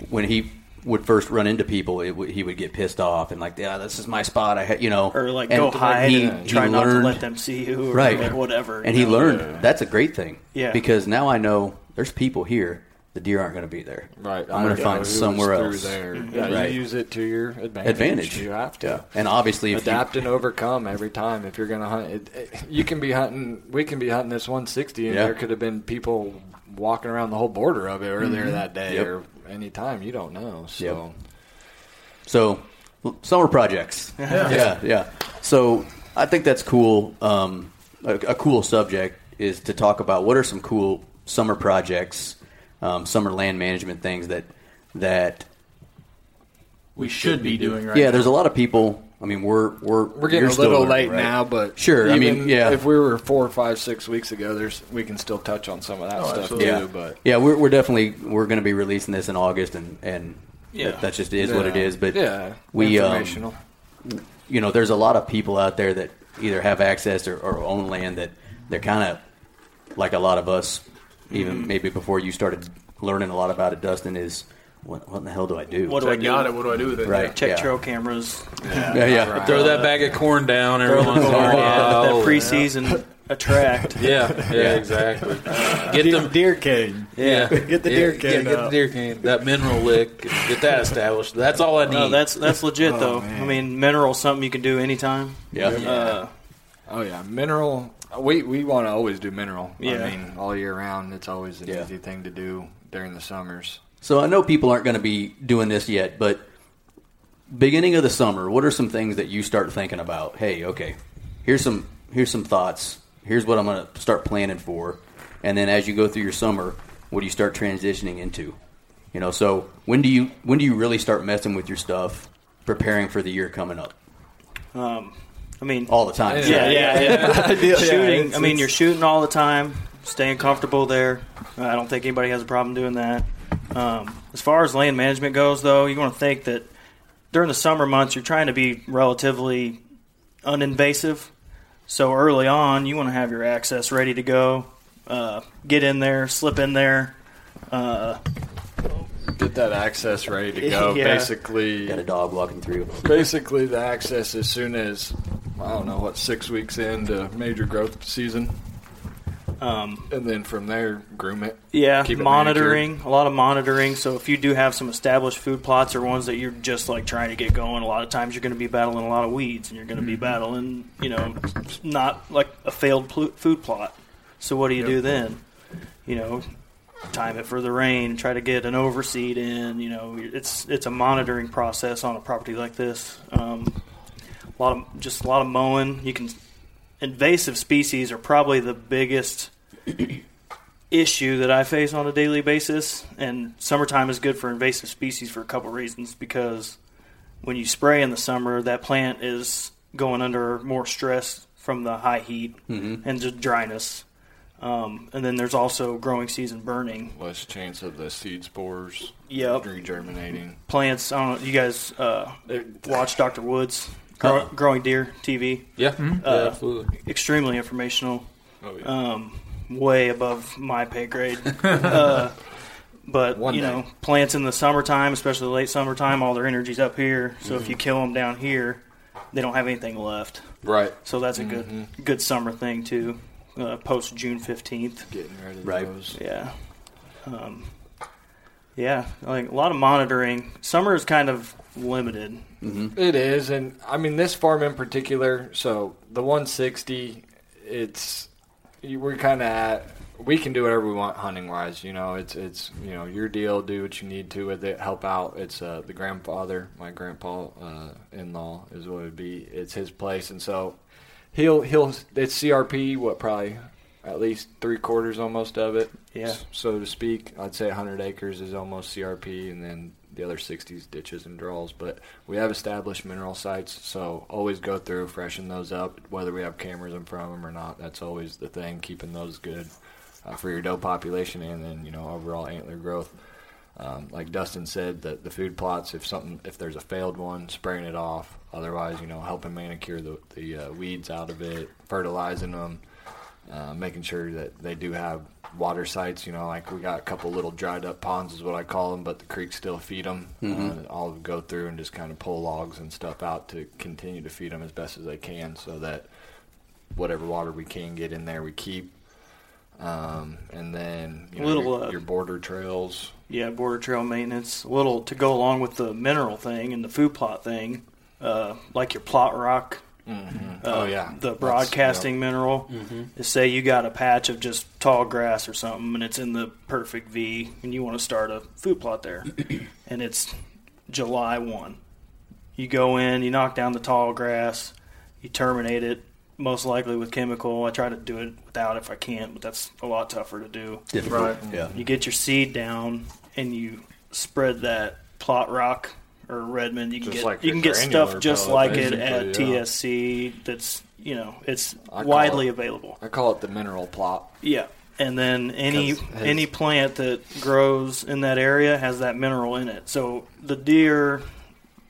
when he would first run into people, it would, he would get pissed off and like, yeah, this is my spot. I, ha-, you know, Or like and go hide he- and he try not learned- to let them see you, or right, like, whatever. And he know? learned that's a great thing. Yeah. because now I know there's people here. The deer aren't going to be there. Right, I'm going to find somewhere else. There. Mm-hmm. Yeah, Right. you use it to your advantage. Advantage. You have to. Yeah, and obviously, if you, Adapt and overcome every time. If you're going to hunt, it, it, you can be hunting. We can be hunting this 160, and Yeah. there could have been people walking around the whole border of it earlier that day, Mm-hmm. Yep. or any time. You don't know. So So, summer projects. [laughs] Yeah. yeah, So, I think that's cool. Um, a, a cool subject is to talk about what are some cool summer projects, um, summer land management things that that. We should be doing right yeah, now. there's a lot of people. I mean, we're we're we're getting a little late right? now, but Sure, I mean, yeah. If we were four, five, six weeks ago, there's we can still touch on some of that stuff absolutely. too. Yeah, But yeah, we're, we're definitely we're going to be releasing this in August, and and Yeah. that, that just is what it is. But yeah, we um, you know, there's a lot of people out there that either have access or, or own land that they're kind of like a lot of us, even Mm-hmm. maybe before you started learning a lot about it, Dustin, is what, what in the hell do I do? What do I I do? got it. What do I do with it? Right. Check Yeah. trail cameras, [laughs] yeah, yeah. Throw that bag of corn down every once in a while. that preseason attract. [laughs] [laughs] Yeah, yeah, exactly. Get them, deer cane. yeah, Get the Yeah, deer yeah, cane get the deer cane. That mineral lick, get that established. That's all I need. No, that's that's legit though. man. I mean, mineral something you can do anytime. Yeah. Uh, Oh yeah, mineral. We we want to always do mineral. Yeah. I mean, all year round, it's always an Yeah. easy thing to do during the summers. So I know people aren't going to be doing this yet, but beginning of the summer, what are some things that you start thinking about? Hey, okay, here's some here's some thoughts. Here's what I'm going to start planning for, and then as you go through your summer, what do you start transitioning into? You know, so when do you when do you really start messing with your stuff, preparing for the year coming up? um, I mean, All the time. yeah, yeah, yeah. Yeah, [laughs] shooting. it's- I mean, you're shooting all the time, staying comfortable there. I don't think anybody has a problem doing that. Um, as far as land management goes, though, you want to think that during the summer months, you're trying to be relatively uninvasive. So early on, you want to have your access ready to go. Uh, get in there, slip in there. Uh, Get that access ready to go. [laughs] Yeah. Basically, Got a dog walking through. basically the access as soon as I don't know what six weeks into major growth season. Um, And then from there, groom it. yeah, Keep it monitoring, a lot of monitoring. So if you do have some established food plots or ones that you're just like trying to get going, a lot of times you're going to be battling a lot of weeds, and you're going to be battling, you know, not like a failed pl- food plot. So what do you do then? You know, time it for the rain, try to get an overseed in. You know, it's it's a monitoring process on a property like this. Um, a lot of just a lot of mowing. You can invasive species are probably the biggest issue that I face on a daily basis. And summertime is good for invasive species for a couple reasons because when you spray in the summer, that plant is going under more stress from the high heat and just dryness. Um, and then there's also growing season burning. Less chance of the seed spores Yep. regerminating. Plants. I don't know. You guys uh, watch Dr. Woods, Grow, Growing Deer TV. Yeah, yeah, Uh, absolutely. Extremely informational. Oh, yeah. um, way above my pay grade. [laughs] uh, but One you day. know, plants in the summertime, especially late summertime, all their energy's up here. So Mm-hmm. if you kill them down here, they don't have anything left. right. So that's a good Mm-hmm. good summer thing too. Uh, Post June fifteenth, Getting rid of Right. those. yeah, um, yeah, like a lot of monitoring. Summer is kind of limited. It is, and I mean this farm in particular. So the 160, it's we're kind of at. We can do whatever we want hunting wise. You know, it's it's you know your deal. Do what you need to with it. Help out. It's uh, the grandfather, my grandpa uh, in law is what it would be. It's his place, and so he'll he'll it's CRP. What probably at least three quarters almost of it. Yeah. so to speak. I'd say 100 acres is almost CRP, and then the other 60s ditches and draws. But we have established mineral sites, so always go through, freshen those up, whether we have cameras in front of them or not. That's always the thing, keeping those good uh, for your doe population and then you know overall antler growth. Um, like Dustin said, the the food plots. If something, if there's a failed one, spraying it off. Otherwise, you know, helping manicure the the uh, weeds out of it, fertilizing them, uh, making sure that they do have water sites. You know, like we got a couple little dried up ponds, is what I call them, but the creeks still feed them. Uh, I'll go through and just kind of pull logs and stuff out to continue to feed them as best as I can, so that whatever water we can get in there, we keep. Um, and then you know, Little, your, uh, your border trails. Yeah, border trail maintenance. A little to go along with the mineral thing and the food plot thing, uh, like your plot rock. Uh, oh yeah, the That's- broadcasting mineral is say you got a patch of just tall grass or something, and it's in the perfect V, and you want to start a food plot there, [clears throat] and it's July one. You go in, you knock down the tall grass, you terminate it, most likely with chemical. I try to do it without if I can, but that's a lot tougher to do. Difficult. Yeah. You get your seed down and you spread that plot rock or Redmond. You can Just get like you can get stuff just pellet, like it at yeah. TSC. That's you know it's I widely it- available. I call it the mineral plot. Yeah, and then any his- any plant that grows in that area has that mineral in it. So the deer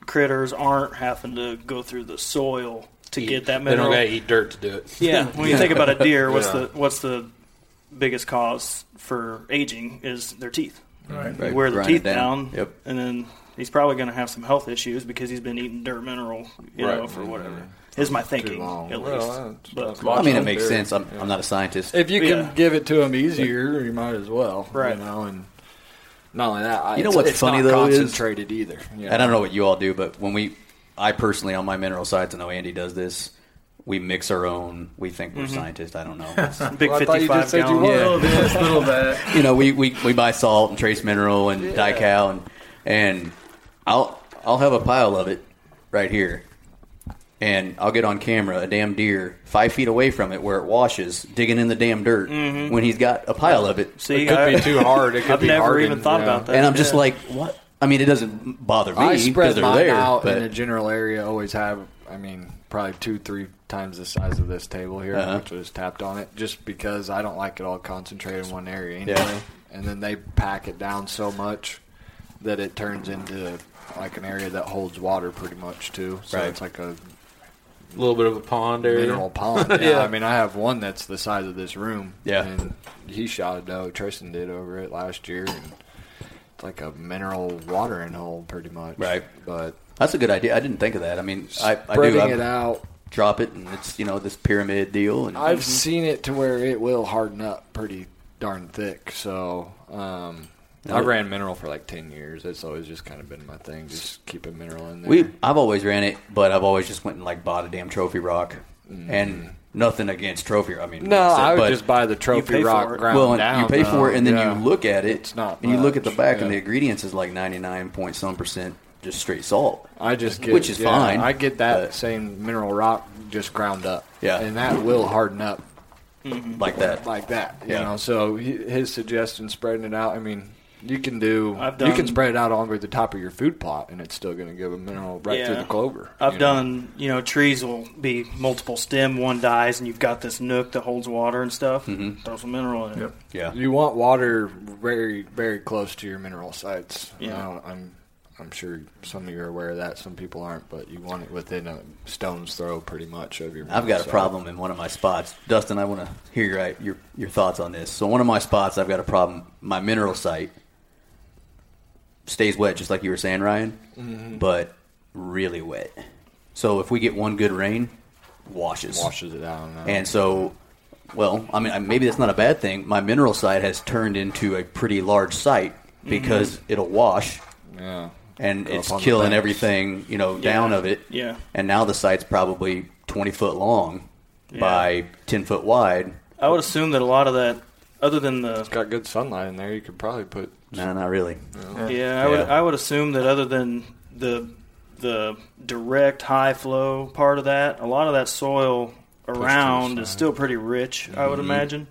critters aren't having to go through the soil to get that mineral. They don't gotta eat dirt to do it. Yeah, when you think about a deer, what's Yeah. the what's the biggest cause for aging is their teeth. Right. You Right, wear the grind teeth down. down, Yep. and then he's probably going to have some health issues because he's been eating dirt mineral, you know, for whatever. Is my thinking long. at least? that's- but I mean, it makes out sense. I'm, I'm not a scientist. If you can Yeah. give it to him easier, you might as well. Right. You know, and not only that, I- You know it's- what's it's funny, not though, is- concentrated either. you I don't know what you all do, but when we, I personally on my mineral sites, I know Andy does this. We mix our own. We think we're mm-hmm. scientists. I don't know. [laughs] big Well, you fifty-five just said you gallon. [laughs] were. Little this, little that. you know, we, we, we buy salt and trace mineral and dical and and I'll I'll have a pile of it right here, and I'll get on camera a damn deer five feet away from it where it washes, digging in the damn dirt when he's got a pile of it. See, It could I, be too hard. It [laughs] could I've be never hardened, even thought yeah. about that. And I'm just Yeah. like, what? I mean, it doesn't bother me I spread they're mine there. out but in a general area. Always have. I mean, probably two, three times the size of this table here, Uh-huh. which was tapped on it, just because I don't like it all concentrated in one area anyway. Yeah. And then they pack it down so much that it turns into like an area that holds water pretty much too. So Right. it's like a A little bit of a pond area. mineral [laughs] pond. Yeah, Yeah. I mean, I have one that's the size of this room. Yeah. and he shot a doe. Tristan did over it last year, and it's like a mineral watering hole, pretty much. Right. but that's a good idea. I didn't think of that. I mean, I, I do. it out drop it, and it's you know this pyramid deal. And I've seen it to where it will harden up pretty darn thick. So um, I ran mineral for like ten years. It's always just kind of been my thing. Just keep a mineral in there. we I've always ran it, but I've always just went and like bought a damn trophy rock, and nothing against trophy. I mean, Mm. no, like I would just buy the trophy rock it. ground well, and down. you pay for it, and then Yeah. you look at it, It's not and you look at the back, yeah. and the ingredients is like ninety nine point some percent just straight salt. I just get Which is yeah, fine, I get that but- same mineral rock just ground up. Yeah. and that will harden up like that. like that. You Yeah. know, so his suggestion spreading it out. I mean, you can do. I've you can spread it out over the top of your food plot, and it's still going to give a mineral right through the clover. I've you know? done, you know, trees will be multiple stem, one dies, and you've got this nook that holds water and stuff. Mm-hmm. Throw some mineral in it. Yeah, You want water very, very close to your mineral sites. Yeah. I'm. I'm sure some of you are aware of that. Some people aren't, but you want it within a stone's throw, pretty much, of your. I've mineral got a problem in one of my spots. Dustin, I want to hear your, your your thoughts on this. So one of my spots, I've got a problem. My mineral site stays wet, just like you were saying, Ryan, Mm-hmm. but really wet. So if we get one good rain, washes. washes it uh, And so, well, I mean, maybe that's not a bad thing. My mineral site has turned into a pretty large site because it'll wash yeah. and Go it's up on the killing everything, you know, down of it. Yeah. And now the site's probably 20 foot long Yeah. by 10 foot wide. I would assume that a lot of that, other than the It's got good sunlight in there. You could probably put. No, not really. Yeah, I would Yeah. I would assume that other than the the direct high flow part of that, a lot of that soil around is still pretty rich. I Mm-hmm. would imagine.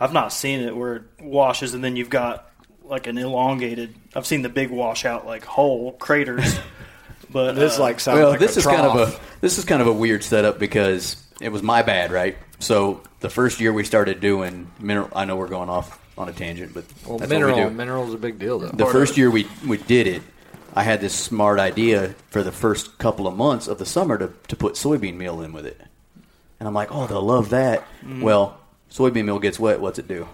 I've not seen it where it washes and then you've got like an elongated. I've seen the big washout like hole craters, [laughs] but This uh, like sounds well, like this a is kind of a this is kind of a weird setup because it was my bad, right? So the first year we started doing mineral, I know we're going off on a tangent, but Well, that's mineral, what we do. mineral's a big deal though. the first year we, we did it, I had this smart idea for the first couple of months of the summer to, to put soybean meal in with it. And I'm like, oh, they'll love that. Mm-hmm. Well, soybean meal gets wet. What's it do?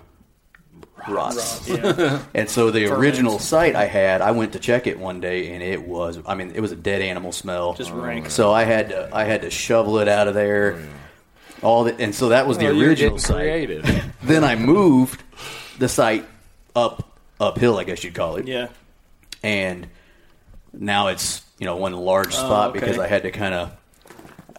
Rots. yeah. [laughs] And so the Ferments. original site I had, I went to check it one day, and it was, I mean, it was a dead animal smell. Just rank. So I had to, I had to shovel it out of there. Oh, All the, and so that was the Oh, you're original site. [laughs] Then I moved the site up uphill, I guess you'd call it yeah. and now it's you know one large spot Oh, okay. because I had to kind of.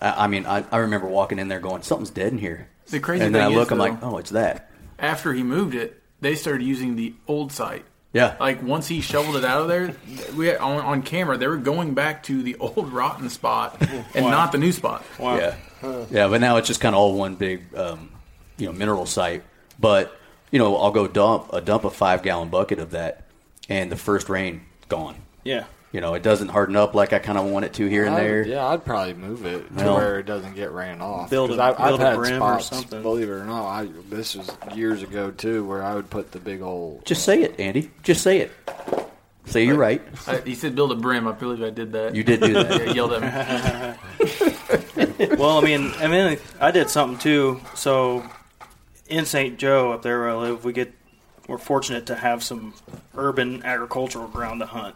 I, I mean, I, I remember walking in there going, "Something's dead in here," The crazy and then I look, is, I'm like, "Oh, it's that." After he moved it, they started using the old site. Yeah, Like once he shoveled it out of there, we had, on, on camera they were going back to the old rotten spot and Wow. not the new spot. Wow. yeah, yeah. But now it's just kind of all one big, um, you know, mineral site. But you know, I'll go dump a dump a five gallon bucket of that, and the first rain gone. Yeah. You know, it doesn't harden up like I kind of want it to here and I'd- there. yeah, I'd probably move it to Well- where it doesn't get ran off. Build 'Cause a- I've, build I've a had berm or something. believe it or not. I, this was years ago too, where I would put the big old. Just say it, Andy. Just say it. Say you're right. I, he said build a berm. I believe I did that. You did do that. [laughs] Yeah, yelled at me. [laughs] [laughs] well, I mean, I mean, I did something too. So in St. Joe, up there where I live, we get we're fortunate to have some urban agricultural ground to hunt.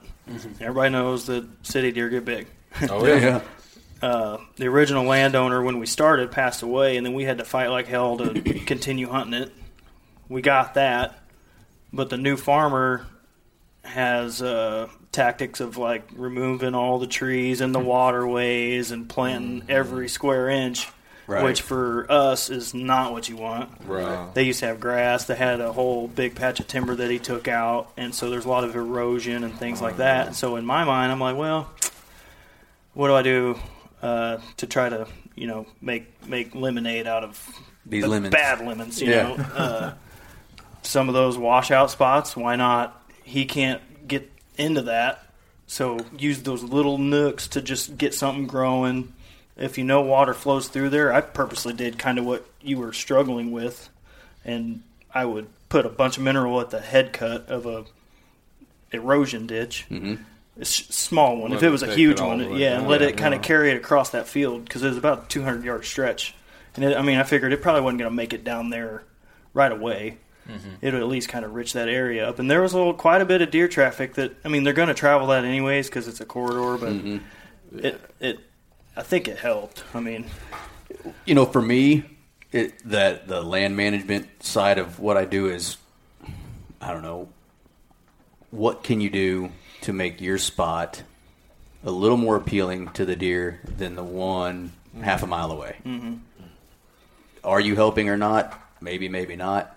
Everybody knows that city deer get big. Oh yeah. [laughs] Uh, the original landowner, when we started, passed away, and then we had to fight like hell to [coughs] continue hunting it. We got that, but the new farmer has uh, tactics of like removing all the trees and the waterways and planting every square inch, Right. which for us is not what you want. Right. They used to have grass. They had a whole big patch of timber that he took out, and so there's a lot of erosion and things like that. And so in my mind, I'm like, well, what do I do uh, to try to, you know, make make lemonade out of These the lemons. bad lemons? You Yeah. know, uh, some of those washout spots. Why not? He can't get into that, so use those little nooks to just get something growing. If you know water flows through there, I purposely did kind of what you were struggling with, and I would put a bunch of mineral at the head cut of a erosion ditch. Mm-hmm. A s- small one. Let if it it was a huge one, the way yeah, down. and let it kind of yeah. carry it across that field because it was about a 200 yard stretch. And it, I mean, I figured it probably wasn't going to make it down there right away. It would at least kind of rich that area up. And there was a little, quite a bit of deer traffic that, I mean, they're going to travel that anyways because it's a corridor, but it, it, I think it helped. I mean, you know, for me, it, that the land management side of what I do is, I don't know, what can you do to make your spot a little more appealing to the deer than the one half a mile away? Mm-hmm. Are you helping or not? Maybe, maybe not.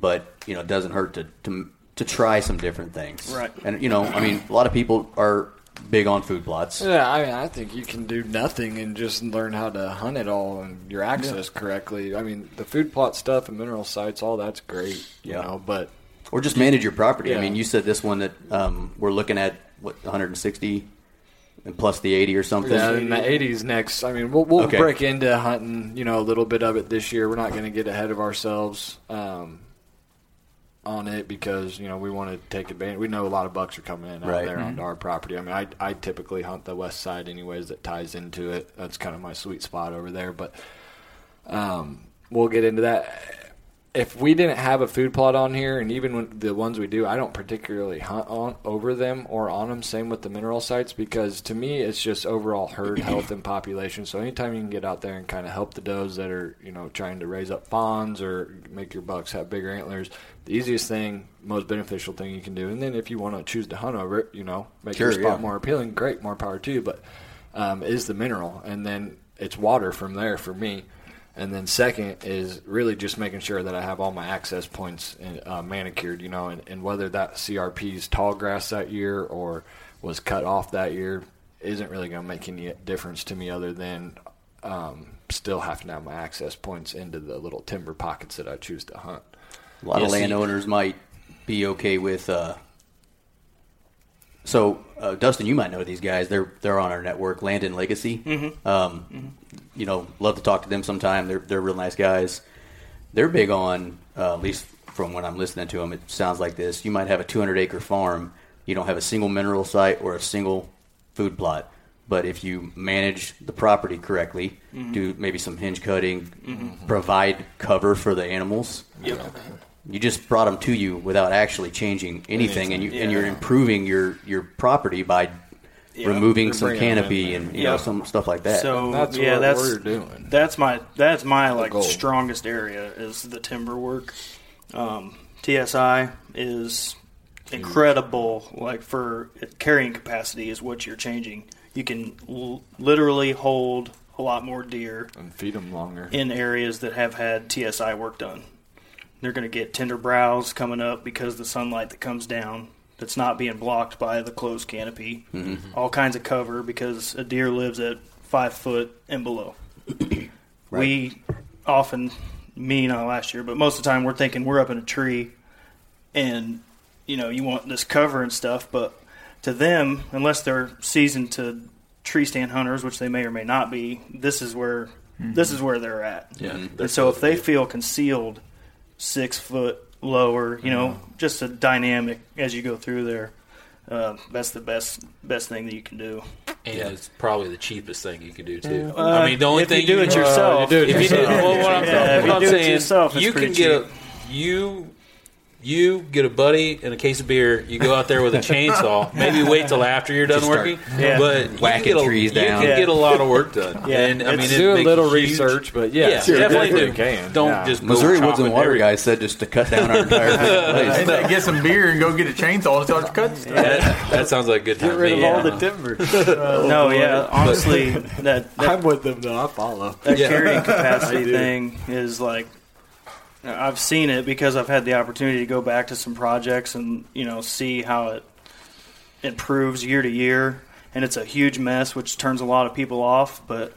But you know, it doesn't hurt to to to try some different things. Right. And you know, I mean, a lot of people are big on food plots. Yeah, I mean, I think you can do nothing and just learn how to hunt it all and your access correctly. I mean, the food plot stuff and mineral sites, all that's great, you Yeah. know. But Or just manage your property. I mean, you said this one that um, we're looking at what 160 and plus the 80 or something. yeah, in the '80s next. I mean, we'll, we'll Okay. break into hunting, you know, a little bit of it this year. We're not going to get ahead of ourselves um, on it because you know we want to take advantage. We know a lot of bucks are coming in out Right. there onto our property. I mean, I I typically hunt the west side anyways. That ties into it. That's kind of my sweet spot over there. But um, we'll get into that. If we didn't have a food plot on here, and even when the ones we do, I don't particularly hunt on over them or on them. Same with the mineral sites because to me, it's just overall herd [clears throat] health and population. So anytime you can get out there and kind of help the does that are you know trying to raise up fawns or make your bucks have bigger antlers, the easiest thing, most beneficial thing you can do. And then if you want to choose to hunt over it, you know, make Sure, your spot yeah. more appealing. Great, more power to you. But um, is the mineral, and then it's water from there for me. And then second is really just making sure that I have all my access points uh, manicured, you know, and, and whether that CRP's tall grass that year or was cut off that year isn't really going to make any difference to me other than um, still having to have my access points into the little timber pockets that I choose to hunt. A lot Yeah, of see- landowners might be okay with. Uh, so, uh, Dustin, you might know these guys. They're they're on our network, Land and Legacy. Mm-hmm. Um, You know, love to talk to them sometime. They're they're real nice guys. They're big on, uh, at least from when I'm listening to them, it sounds like this. You might have a 200 acre farm. You don't have a single mineral site or a single food plot. But if you manage the property correctly, do maybe some hinge cutting, provide cover for the animals, you just brought them to you without actually changing anything, and you and you're improving your your property by Yeah. removing some bringing 'em in canopy and you Yeah. know some stuff like that. So That's yeah, what that's we're doing. That's my that's my like goal. strongest area is the timber work. Um, TSI is incredible. Like for carrying capacity is what you're changing. You can l- literally hold a lot more deer And feed them longer. in areas that have had TSI work done. They're going to get tender browse coming up because the sunlight that comes down that's not being blocked by the closed canopy. Mm-hmm. All kinds of cover because a deer lives at five foot and below. [coughs] We often, me not last year, but most of the time we're thinking we're up in a tree and you know you want this cover and stuff, but to them, unless they're seasoned to tree stand hunters, which they may or may not be, this is where this mm-hmm. is where they're at. Yeah. And so if they feel concealed six foot lower, you know, just a dynamic as you go through there, uh, that's the best best thing that you can do. And it's probably the cheapest thing you can do too. Uh, I mean, the only if thing you do it can- yourself, you do it If you did, yourself. well, what I'm, Yeah, if you I'm do it yourself, you can pretty get a you. You get a buddy and a case of beer. You go out there with a [laughs] chainsaw. Maybe wait till after you're done working. Yeah. But you whacking can get a, trees you down. can Yeah. get a lot of work done. Yeah. and I mean, It's do a little huge- research, but Yeah, yes, definitely do. you can. Don't Yeah. just Missouri Woods and Water every- guy said just to cut down our entire [laughs] place. And get some beer and go get a chainsaw and start cutting stuff. That, that sounds like a good time. Get rid of all Yeah. the timber. [laughs] Uh, no, yeah, honestly, that, that I'm with them though. I follow. that carrying capacity thing is like I've seen it because I've had the opportunity to go back to some projects and you know see how it improves year to year, and it's a huge mess, which turns a lot of people off. But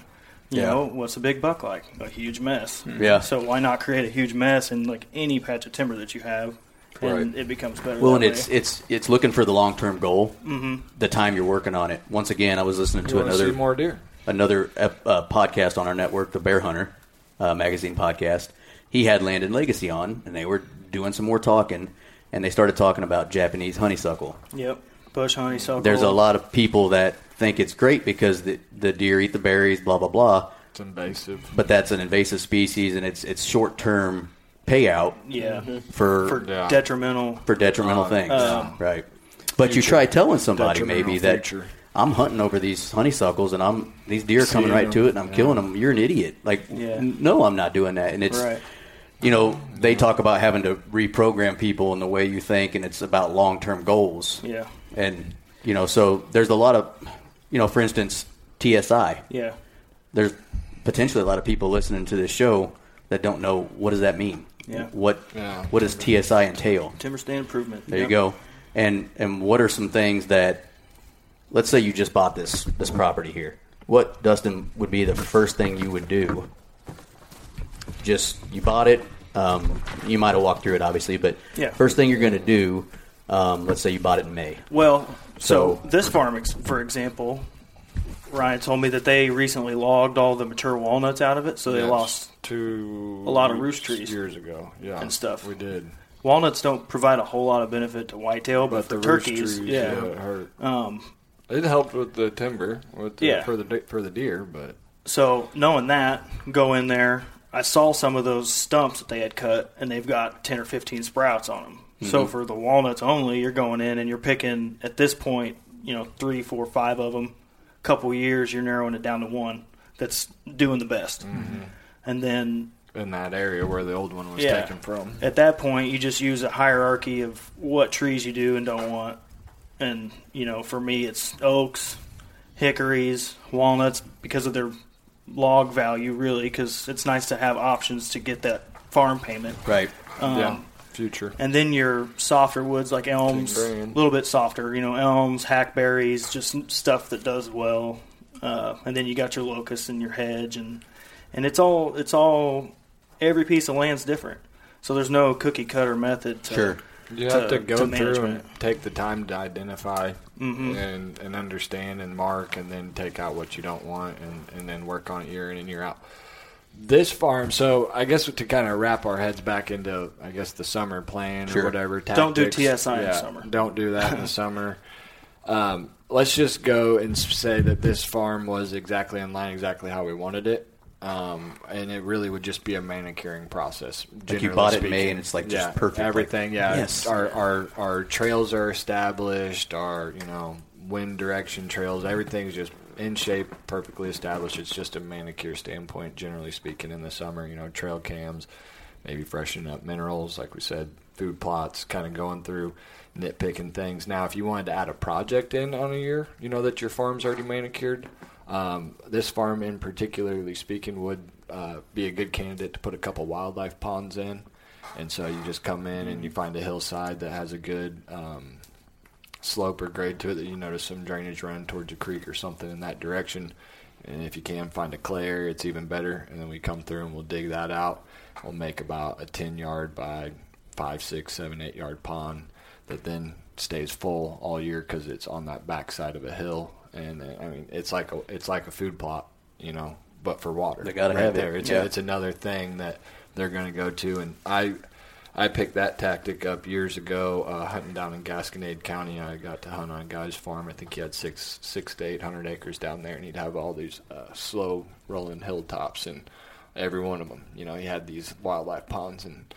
you Yeah. know, what's a big buck like? A huge mess. Yeah. So why not create a huge mess in like any patch of timber that you have, and Right. it becomes better. Well, that and it's way. it's it's looking for the long term goal. Mm-hmm. The time you're working on it. Once again, I was listening You to want see another more deer? another uh, podcast on our network, the Bear Hunter uh, magazine podcast. He had Land and Legacy on, and they were doing some more talking, and they started talking about Japanese honeysuckle. yep. Bush honeysuckle. There's a lot of people that think it's great because the, the deer eat the berries, blah blah blah. It's invasive. But that's an invasive species, and it's it's short term payout Yeah. for For for, Yeah. detrimental. detrimental things, Um, right? But you try telling somebody maybe that future. I'm hunting over these honeysuckles and I'm these deer are coming right to it and I'm killing them. You're an idiot. Like, Yeah. n- no, I'm not doing that. And it's, Right. You know, they talk about having to reprogram people in the way you think, and it's about long term goals. Yeah. And you know, so there's a lot of, you know, for instance, TSI. Yeah. There's potentially a lot of people listening to this show that don't know what does that mean. Yeah. What Yeah. what does TSI entail? Timber stand improvement. There Yep. you go. And and what are some things that let's say you just bought this this property here. What Dustin would be the first thing you would do? Just you bought it. Um, you might have walked through it, obviously, but Yeah. first thing you're going to do. Um, let's say you bought it in May. Well, so, So- this farm, ex- for example, Ryan told me that they recently logged all the mature walnuts out of it, so they Yes, lost. two a lot of roost trees years ago. Yeah, and stuff. We did, Walnuts don't provide a whole lot of benefit to whitetail, but, but for the roost turkeys, trees, yeah. it hurt. Um, It helped with the timber, with the, Yeah. for the for the deer, but so knowing that, go in there. I saw some of those stumps that they had cut, and they've got ten or fifteen sprouts on them. So mm-hmm. for the walnuts only, you're going in and you're picking at this point, you know, three, four, five of them. A Couple years, you're narrowing it down to one that's doing the best, mm-hmm. and then in that area where the old one was Yeah. taken from. at that point you just use a hierarchy of what trees you do and don't want and you know for me it's oaks hickories walnuts because of their log value really because it's nice to have options to get that farm payment Right. um, yeah, future. and then your softer woods like elms a little bit softer you know elms hackberries just stuff that does well uh, and then you got your locust and your hedge and and it's all it's all every piece of land's different so there's no cookie cutter method to, Sure. You have to- to go to through and take the time to identify Mhm. and, and understand and mark, and then take out what you don't want, and, and then work on it year in and year out. This farm, so I guess to kind of wrap our heads back into, I guess the summer plan Sure. or whatever. Don't do tactics. TSI in the Yeah, summer. Don't do that in the [laughs] summer. Um, let's just go and say that this farm was exactly in line, exactly how we wanted it. Um, and it really would just be a manicuring process. you generally bought it in May and it's, like, just Yeah, perfect, like- Everything, yeah. Yes. Our, our our trails are established. Our you know wind direction trails, everything's just in shape, perfectly established. It's just a manicure standpoint, generally speaking, in the summer. You know, trail cams, maybe freshening up minerals, like we said, food plots, kind of going through nitpicking things. Now, if you wanted to add a project in on a year, you know that your farm's already manicured. Um, this farm, in particularly speaking, would uh, be a good candidate to put a couple wildlife ponds in. And so you just come in and you find a hillside that has a good um, slope or grade to it that you notice some drainage running towards a creek or something in that direction. And if you can find a clay area, it's even better. And then we come through and we'll dig that out. We'll make about a 10 yard by 5, 6, 7, 8 yard pond that then stays full all year because it's on that backside of a hill. And uh, I mean, it's like a it's like a food plot, you know, but for water. They gotta right have it. there. It's Yeah. it's another thing that they're going to go to. And I I picked that tactic up years ago, uh, hunting down in Gasconade County. I got to hunt on a guy's farm. I think he had six six to eight hundred acres down there, and he'd have all these uh, slow rolling hilltops, and every one of them, you know, he had these wildlife ponds, and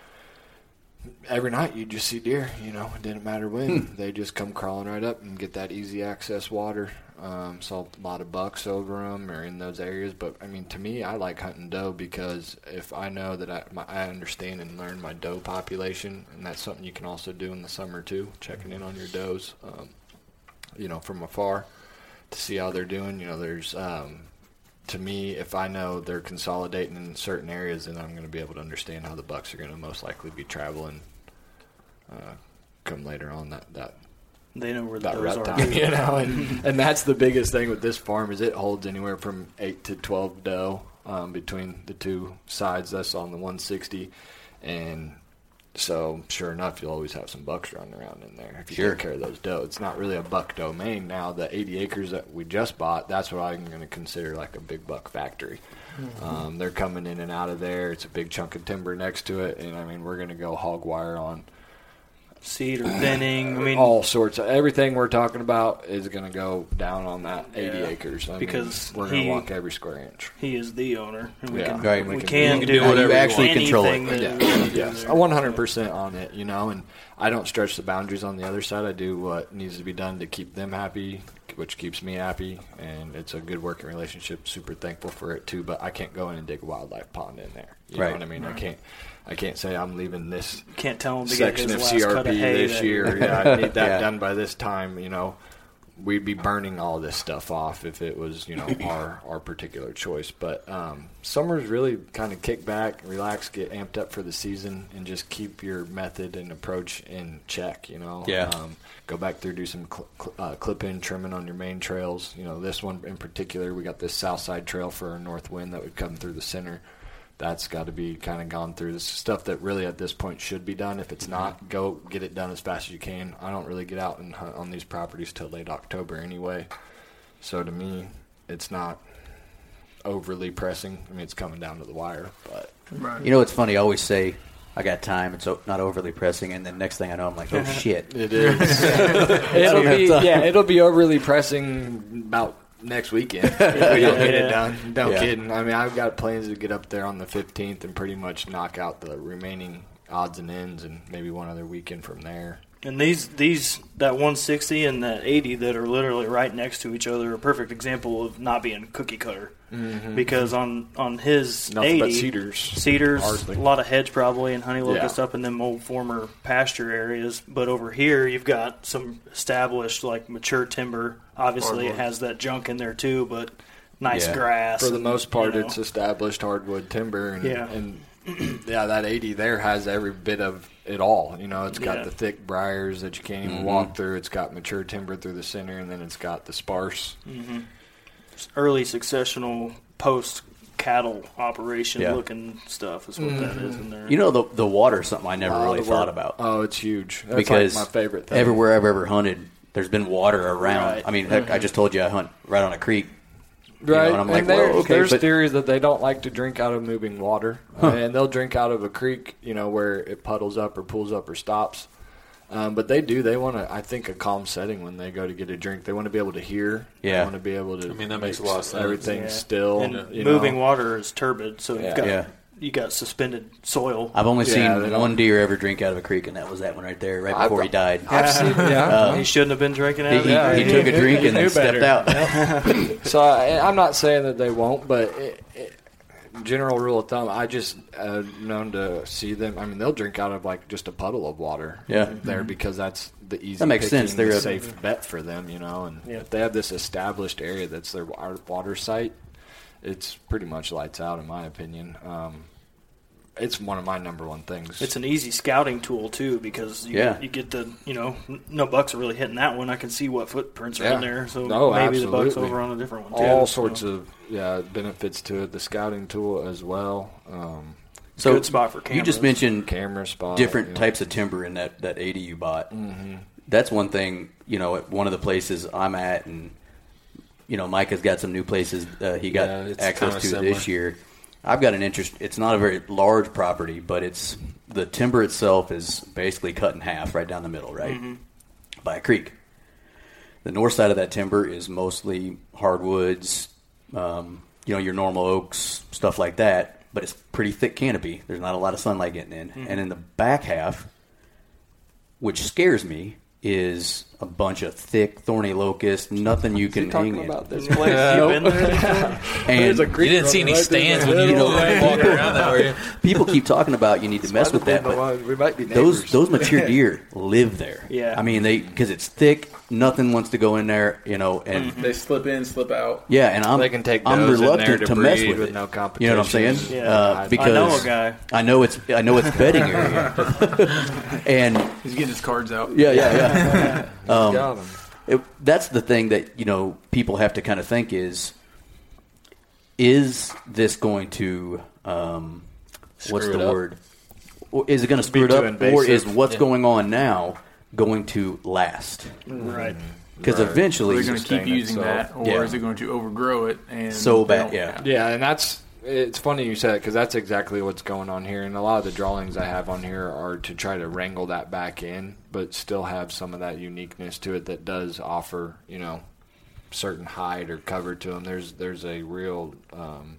every night you just see deer. You know, it didn't matter when they just come crawling right up and get that easy access water. Um, saw a lot of bucks over them or in those areas, but I mean, to me, I like hunting doe because if I know that I, my, I understand and learn my doe population, and that's something you can also do in the summer too, checking in on your does, um, you know, from afar to see how they're doing. You know, there's um, to me, if I know they're consolidating in certain areas, then I'm going to be able to understand how the bucks are going to most likely be traveling. Uh, come later on that that they know where the that does rut are time, you know, and [laughs] and that's the biggest thing with this farm is it holds anywhere from eight to twelve doe um, between the two sides. That's on the 160, and so sure enough, you'll always have some bucks running around in there if you Sure. take care of those doe. It's not really a buck domain now. The 80 acres that we just bought, that's what I'm going to consider like a big buck factory. Um, they're coming in and out of there. It's a big chunk of timber next to it, and I mean we're going to go hog wire on seed or thinning. I mean, all sorts of everything we're talking about is going to go down on that 80 Yeah. acres I Because mean, we're going to walk every square inch. he is the owner, and we Yeah. can Right. we, We can, can- you do, do whatever you actually control it. Yeah. that we wanna do Yes. I'm 100% on it, you know, and I don't stretch the boundaries on the other side. I do what needs to be done to keep them happy, which keeps me happy, and it's a good working relationship. Super thankful for it too, but I can't go in and dig a wildlife pond in there. You Right. know what I mean? I can't. I can't say I'm leaving this Can't tell him to get section his of CRP of this that year. Yeah, I need that [laughs] Yeah. done by this time. You know, we'd be burning all this stuff off if it was you know [laughs] our our particular choice. But um, summer's really kind of kick back, relax, get amped up for the season, and just keep your method and approach in check. You know, Yeah. Um, go back there, do some cl- cl- uh, clip in trimming on your main trails. You know, this one in particular, we got this south side trail for our north wind that would come through the center that's got to be kind of gone through. This stuff that really at this point should be done. If it's not, go get it done as fast as you can. I don't really get out and hunt on these properties till late October anyway. So to me, it's not overly pressing. I mean, it's coming down to the wire, but Right. You know, it's funny. I always say, I got time. It's not overly pressing. And then next thing I know, I'm like, oh, [laughs] shit. it is. [laughs] it'll be yeah, it'll be overly pressing about next weekend [laughs] if we don't get it done. No Yeah. kidding. I mean, I've got plans to get up there on the 15th and pretty much knock out the remaining odds and ends, and maybe one other weekend from there. And these these that 160 and that 80 that are literally right next to each other are a perfect example of not being cookie cutter. Mm-hmm. Because on on his Nothing 80 cedars. cedars, Hardly. a lot of hedge probably, and honey locust Yeah. up in them old former pasture areas. But over here, you've got some established like mature timber. Obviously, it has that junk in there too, but nice Yeah. grass. For the and, most part, you know. it's established hardwood timber, and, Yeah. and [clears throat] yeah, that 80 there has every bit of it all. You know, it's got Yeah. the thick briars that you can't even mm-hmm. walk through. It's got mature timber through the center, and then it's got the sparse. Mm-hmm. early successional post cattle operation Yeah. looking stuff is what that is in there. You know, the, the water is something I never Lot really thought about. Oh, it's huge. That's because like my favorite thing. everywhere I've ever hunted, there's been water around. Right. I mean, heck, I mm-hmm. just told you I hunt right on a creek. Know, Right, and I'm like, there- well, okay, there's but- theories that they don't like to drink out of moving water, [laughs] and they'll drink out of a creek, you know, where it puddles up or pulls up or stops. Um, but they do. They want to. I think a calm setting when they go to get a drink. They want to be able to hear. Yeah. They want to be able to. I mean, that makes a lot of sense. Everything Yeah. still. and you moving know. water is turbid, so Yeah. you've got Yeah. You got suspended soil. I've only Yeah, seen one deer ever drink out of a creek, and that was that one right there, right I've- before he died. I've seen. Yeah. he shouldn't have been drinking out He, of he, it. he took a drink and then stepped out. [laughs] so I, I'm not saying that they won't, but it, it, general rule of thumb, I just uh, known to see them. I mean, they'll drink out of like just a puddle of water. Yeah. there because that's the easy. That makes sense. picking, They're the a- safe bet for them, you know. And Yeah. if they have this established area that's their water site, it's pretty much lights out, in my opinion. Um, it's one of my number one things. It's an easy scouting tool too because you, Yeah. you get the you know no bucks are really hitting that one. I can see what footprints are Yeah. in there, so No, maybe the bucks absolutely. over on a different one. Too, all so. sorts of yeah benefits to it. The scouting tool as well. Um, So Good spot for You just mentioned camera spot. different you know. types of timber in that, that 80 you bought. Mm-hmm. That's one thing, you know, at one of the places I'm at, and, you know, Mike has got some new places uh, he got Yeah, access to similar. this year. I've got an interest. It's not a very large property, but it's the timber itself is basically cut in half right down the middle, right? By a creek. The north side of that timber is mostly hardwoods, um, you know, your normal oaks, stuff like that. But it's pretty thick canopy. There's not a lot of sunlight getting in. And in the back half, which scares me, is a bunch of thick, thorny locust. Nothing you can talking hang in. about this [laughs] Place you been there? [laughs] And [laughs] You didn't see any stands when you know, were walking around that, were you? people keep talking about you need to mess with that, but we might be those those mature deer live there. Yeah. I mean they because it's thick. Nothing wants to go in there, you know, and They slip in, slip out. yeah, and I'm They can take I'm those in there reluctant to to mess breed with with it. no You know what I'm saying? competition. Yeah. Uh, I because I know a guy. I know it's I know it's betting area, [laughs] and He's getting his cards out. yeah, yeah, yeah. [laughs] Um, Got 'em. it, that's the thing that you know people have to kind of think is is this going to um, what's Screw the up. word Or is it going to screw it too up or invasive. is what's Yeah. going on now going to last right. because Right. eventually Are they going to keep sustain it, using so- that, or Yeah. is it going to overgrow it? And So they bad, yeah. Yeah, and that's it's funny you said it because that's exactly what's going on here. And a lot of the drawings I have on here are to try to wrangle that back in, but still have some of that uniqueness to it that does offer, you know, certain height or cover to them. There's there's a real um,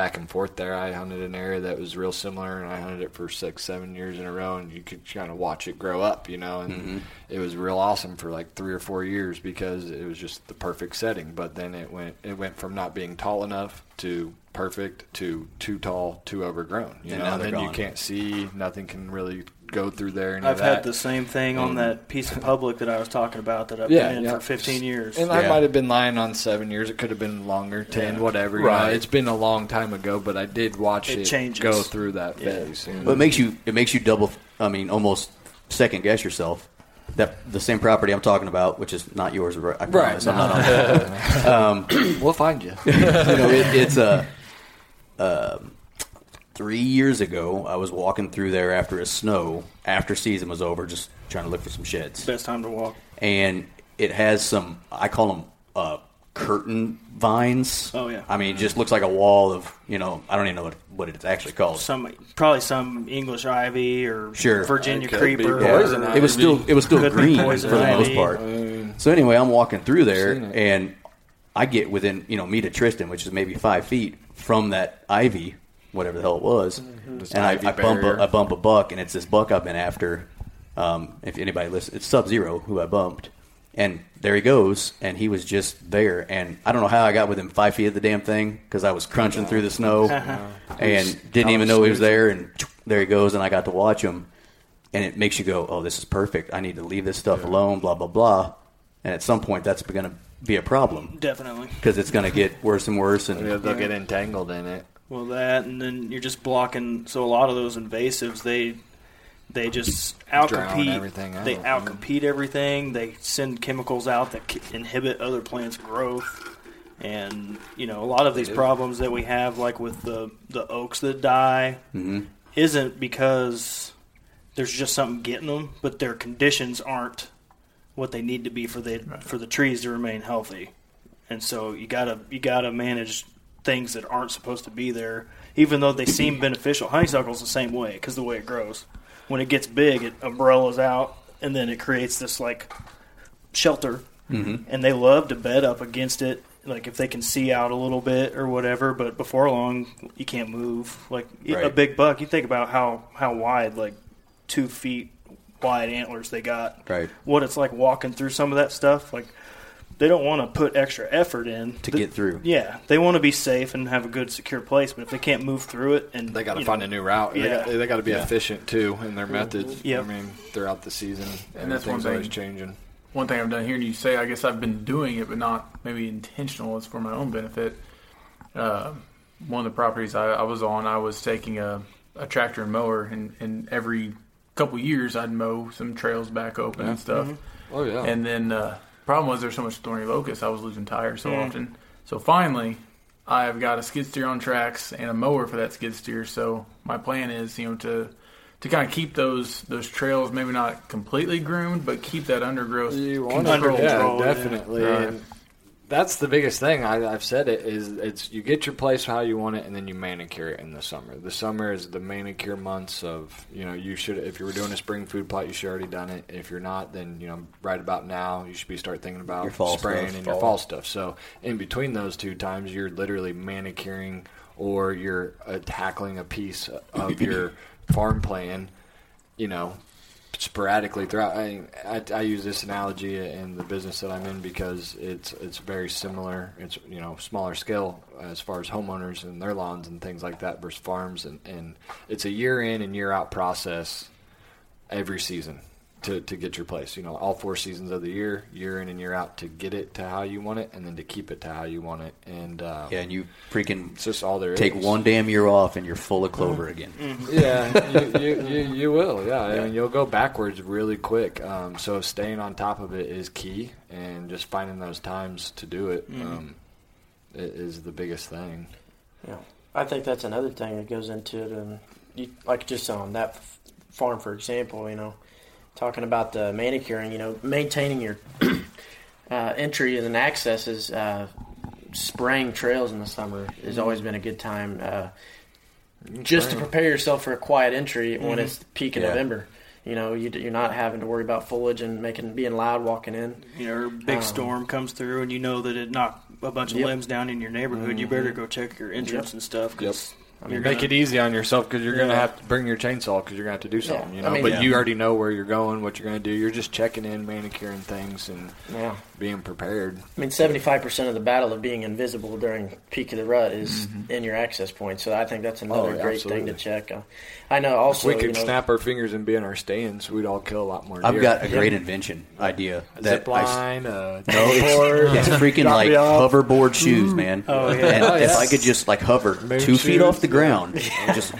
back and forth there. I hunted an area that was real similar, and I hunted it for six, seven years in a row, and you could kind of watch it grow up, you know. And mm-hmm. it was real awesome for like three or four years because it was just the perfect setting. But then it went it went from not being tall enough to perfect to too tall, too overgrown. You And know, now and they're then you can't see, nothing can really go through there. Any I've of that. had the same thing on that piece of public that I was talking about that I've Yeah, been in yeah. for 15 years. And I might have been lying on seven years. It could have been longer, ten, Yeah. whatever. you know. Right. It's been a long time ago, but I did watch It it, go through that Yeah. phase. and- But it makes you it makes you double. I mean, almost second guess yourself. That the same property I'm talking about, which is not yours, I promise. I'm not on that. [laughs] um, we'll find you. [laughs] you know, it, it's a. Um, three years ago, I was walking through there after a snow, after season was over, just trying to look for some sheds, Best time to walk. and it has some. I call them uh, curtain vines. Oh, yeah. I mean, it just looks like a wall of you know. I don't even know what, what it's actually called. Some probably some English ivy or Sure. Virginia It could be creeper. poison it was still it was still Could green for poison the most part. mean- So anyway, I'm walking through there, and I get within you know me to Tristan, which is maybe five feet from that ivy, whatever the hell it was, This and I, I bump a, I bump a buck, and it's this buck I've been after. Um, if anybody listens, it's Sub Zero who I bumped, and there he goes, and he was just there, and I don't know how I got within five feet of the damn thing because I was crunching through the snow, [laughs] and didn't even know he was there, and there he goes, and I got to watch him, and it makes you go, oh, this is perfect. I need to leave this stuff alone, blah blah blah, and at some point that's going to be a problem. Definitely. because it's going to get worse and worse, and Yeah, they'll get entangled in it. Well, that and then you're just blocking. So a lot of those invasives, they they just Drown outcompete everything out. They outcompete everything. They send chemicals out that inhibit other plants' growth. And you know, a lot of these problems that we have, like with the the oaks that die, Mhm. isn't because there's just something getting them, but their conditions aren't what they need to be for the for the trees to remain healthy. And so you gotta you gotta manage things that aren't supposed to be there, even though they seem beneficial. Honeysuckle's the same way because the way it grows. When it gets big, it umbrellas out, and then it creates this like shelter. Mhm. And they love to bed up against it, like if they can see out a little bit or whatever. But before long, you can't move. Like a big buck, you think about how how wide, like two feet wide antlers they got. Right. What it's like walking through some of that stuff, like. They don't want to put extra effort in to The- get through. yeah, they want to be safe and have a good, secure place. But if they can't move through it, and They got to find know, a new route. They Yeah. got, they got to be Yeah. efficient too in their methods. Yep. I mean, throughout the season, And that's one everything's always changing. One thing I've done hearing you say, I guess I've been doing it, but not maybe intentional. It's for my own benefit. Uh, one of the properties I, I was on, I was taking a, a tractor and mower, and, and every couple years I'd mow some trails back open and stuff. Oh yeah. And then uh, problem was there's so much thorny locust, I was losing tires so Mm. often. So finally, I've got a skid steer on tracks and a mower for that skid steer. So my plan is, you know, to to kind of keep those those trails maybe not completely groomed, but keep that undergrowth You want Under yeah, control, yeah. definitely. Right. And that's the biggest thing. I, I've said it is it's you get your place how you want it, and then you manicure it in the summer. The summer is the manicure months of you know you should if you were doing a spring food plot you should already done it. If you're not, then you know right about now you should be start thinking about Your fall spraying stuff, and fall. your fall stuff. So in between those two times, you're literally manicuring or you're uh, tackling a piece of your [coughs] farm plan you know, sporadically throughout. I, I, I use this analogy in the business that I'm in because it's it's very similar. It's you know smaller scale as far as homeowners and their lawns and things like that versus farms, and, and it's a year in and year out process every season to, to get your place. You know, all four seasons of the year, year in and year out, to get it to how you want it, and then to keep it to how you want it. And uh, Yeah, and you freaking it's just all there take is. one damn year off, and you're full of clover again. yeah, you, [laughs] you, you, you will. Yeah, I mean, you'll go backwards really quick. Um, so staying on top of it is key, and just finding those times to do it um, i- is the biggest thing. Yeah, I think that's another thing that goes into it, and you, like just on that farm, for example, you know, talking about the manicuring, you know, maintaining your [clears throat] uh, entry and accesses. Uh, spraying trails in the summer has always been a good time. Uh, just to prepare yourself for a quiet entry when it's the peak of Yeah. November. You know, you, you're not having to worry about foliage and making being loud walking in. You know, a big Um, storm comes through and you know that it knocked a bunch of Yep. limbs down in your neighborhood. You better go check your entrance Yep. and stuff. Cause I you're mean, make gonna- it easy on yourself because you're gonna have to bring your chainsaw because you're gonna have to do something, you I know. mean- but Yeah. you already know where you're going, what you're gonna do. You're just checking in, manicuring things, and Yeah. being prepared. I mean, 75% of the battle of being invisible during peak of the rut is in your access point. So I think that's another Mm-hmm. Oh, great absolutely. thing to check. Uh, I know also. If we could you know, snap our fingers and be in our stands, we'd all kill a lot more. I've deer. got a great invention idea that zip I s- line, uh, No, it's, it's freaking like off. hoverboard shoes, man. Oh, [laughs] yeah. And Oh, if. I could just like hover Moon two feet off the ground, [laughs] and just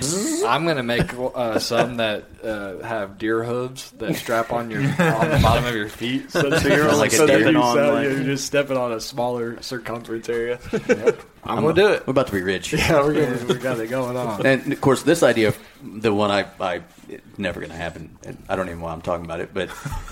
I'm gonna make uh, some that uh, have deer hooves that strap on your on the bottom of your feet, so, so you're Like only a so that deer. you on, sound- like- you're just stepping on a smaller circumference area. [laughs] I'm gonna do it. we're about to be rich. Yeah, we're gonna we got it going on. And of course, this idea, the one I, I it's never going to happen. And I don't even know why I'm talking about it, but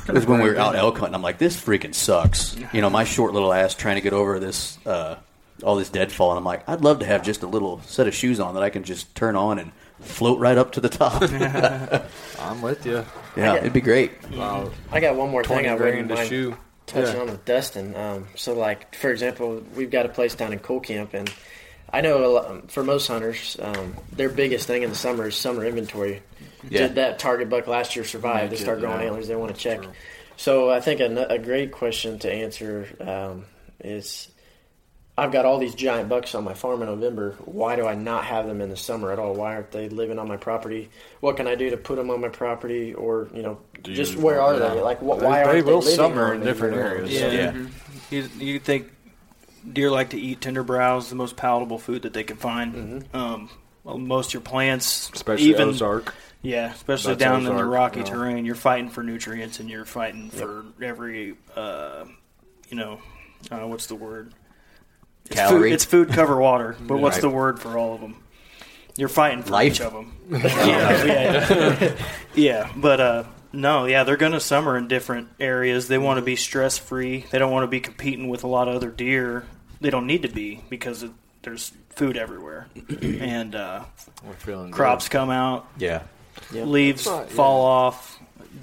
it was when we were out elk hunting. I'm like, this freaking sucks. You know, my short little ass trying to get over this, uh, all this deadfall, and I'm like, I'd love to have just a little set of shoes on that I can just turn on and float right up to the top. [laughs] [laughs] I'm with you. yeah, it'd be great. Wow, I got one more thing I wouldn't grand a mind shoe. touching Yeah. on with Dustin. Um, so, like for example, we've got a place down in Cole Camp, and I know a lot, for most hunters, um, their biggest thing in the summer is summer inventory. Yeah. Did that target buck last year survive? They start growing yeah. antlers. They want to check. So, I think a, a great question to answer um, is. I've got all these giant bucks on my farm in November. Why do I not have them in the summer at all? Why aren't they living on my property? What can I do to put them on my property? Or you know, Do just you- where are yeah. they? Like, wh- They- why they aren't they, will living summer in different year-round? areas. Yeah. Yeah. You, you think deer like to eat tender browse, the most palatable food that they can find. Um, well, most of your plants, especially even Ozark. yeah, especially That's down in the rocky yeah. terrain, you're fighting for nutrients and you're fighting for every, uh, you know, uh, what's the word? It's Calorie. Food, it's food cover water, but what's Right. the word for all of them? You're fighting for Life. each of them. yeah, yeah, yeah. [laughs] But uh, no, yeah, they're going to summer in different areas. They want to be stress free. They don't want to be competing with a lot of other deer. They don't need to be because it, there's food everywhere, [clears throat] and uh, We're feeling crops come out, Yeah. leaves That's right, fall off.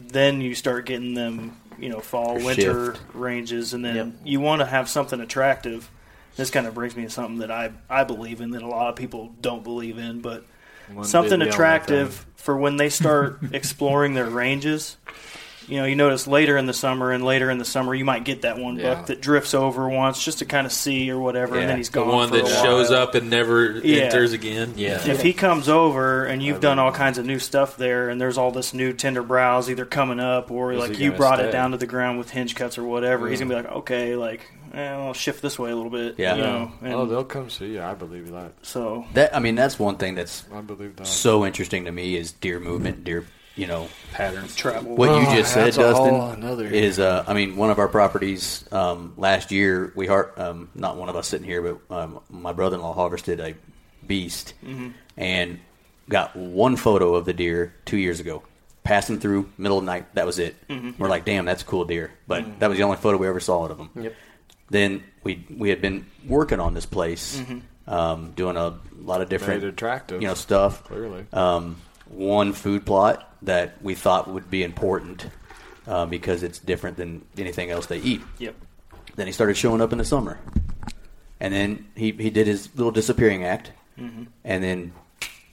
Then you start getting them, you know, fall Your winter shift. ranges, and then Yep. you want to have something attractive. This kind of brings me to something that I I believe in that a lot of people don't believe in, but One something attractive for when they start [laughs] exploring their ranges. You know, you notice later in the summer and later in the summer, you might get that one Yeah. buck that drifts over once just to kind of see or whatever, Yeah. and then he's gone. one for that shows up and never Yeah. enters again. Yeah. If he comes over and you've done all kinds of new stuff there, and there's all this new tender browse either coming up or Is like you brought stay? it down to the ground with hinge cuts or whatever, he's gonna be like, okay, like, eh, I'll shift this way a little bit. Yeah. you know. And oh, they'll come see you. I believe that. so That I mean, that's one thing that's I believe that. so interesting to me is deer movement, deer, you know, Patterns. travel. what you Oh, just said, that's Dustin, another- is uh, I mean, one of our properties um, last year, we har- um, not one of us sitting here, but um, my brother-in-law harvested a beast and got one photo of the deer two years ago. Passing through middle of the night, that was it. We're like, damn, that's a cool deer, but that was the only photo we ever saw of them. Yep. Then we we had been working on this place, um, doing a lot of different Made attractive. you know stuff Clearly. um, one food plot that we thought would be important uh, because it's different than anything else they eat. Yep. Then he started showing up in the summer, and then he, he did his little disappearing act, and then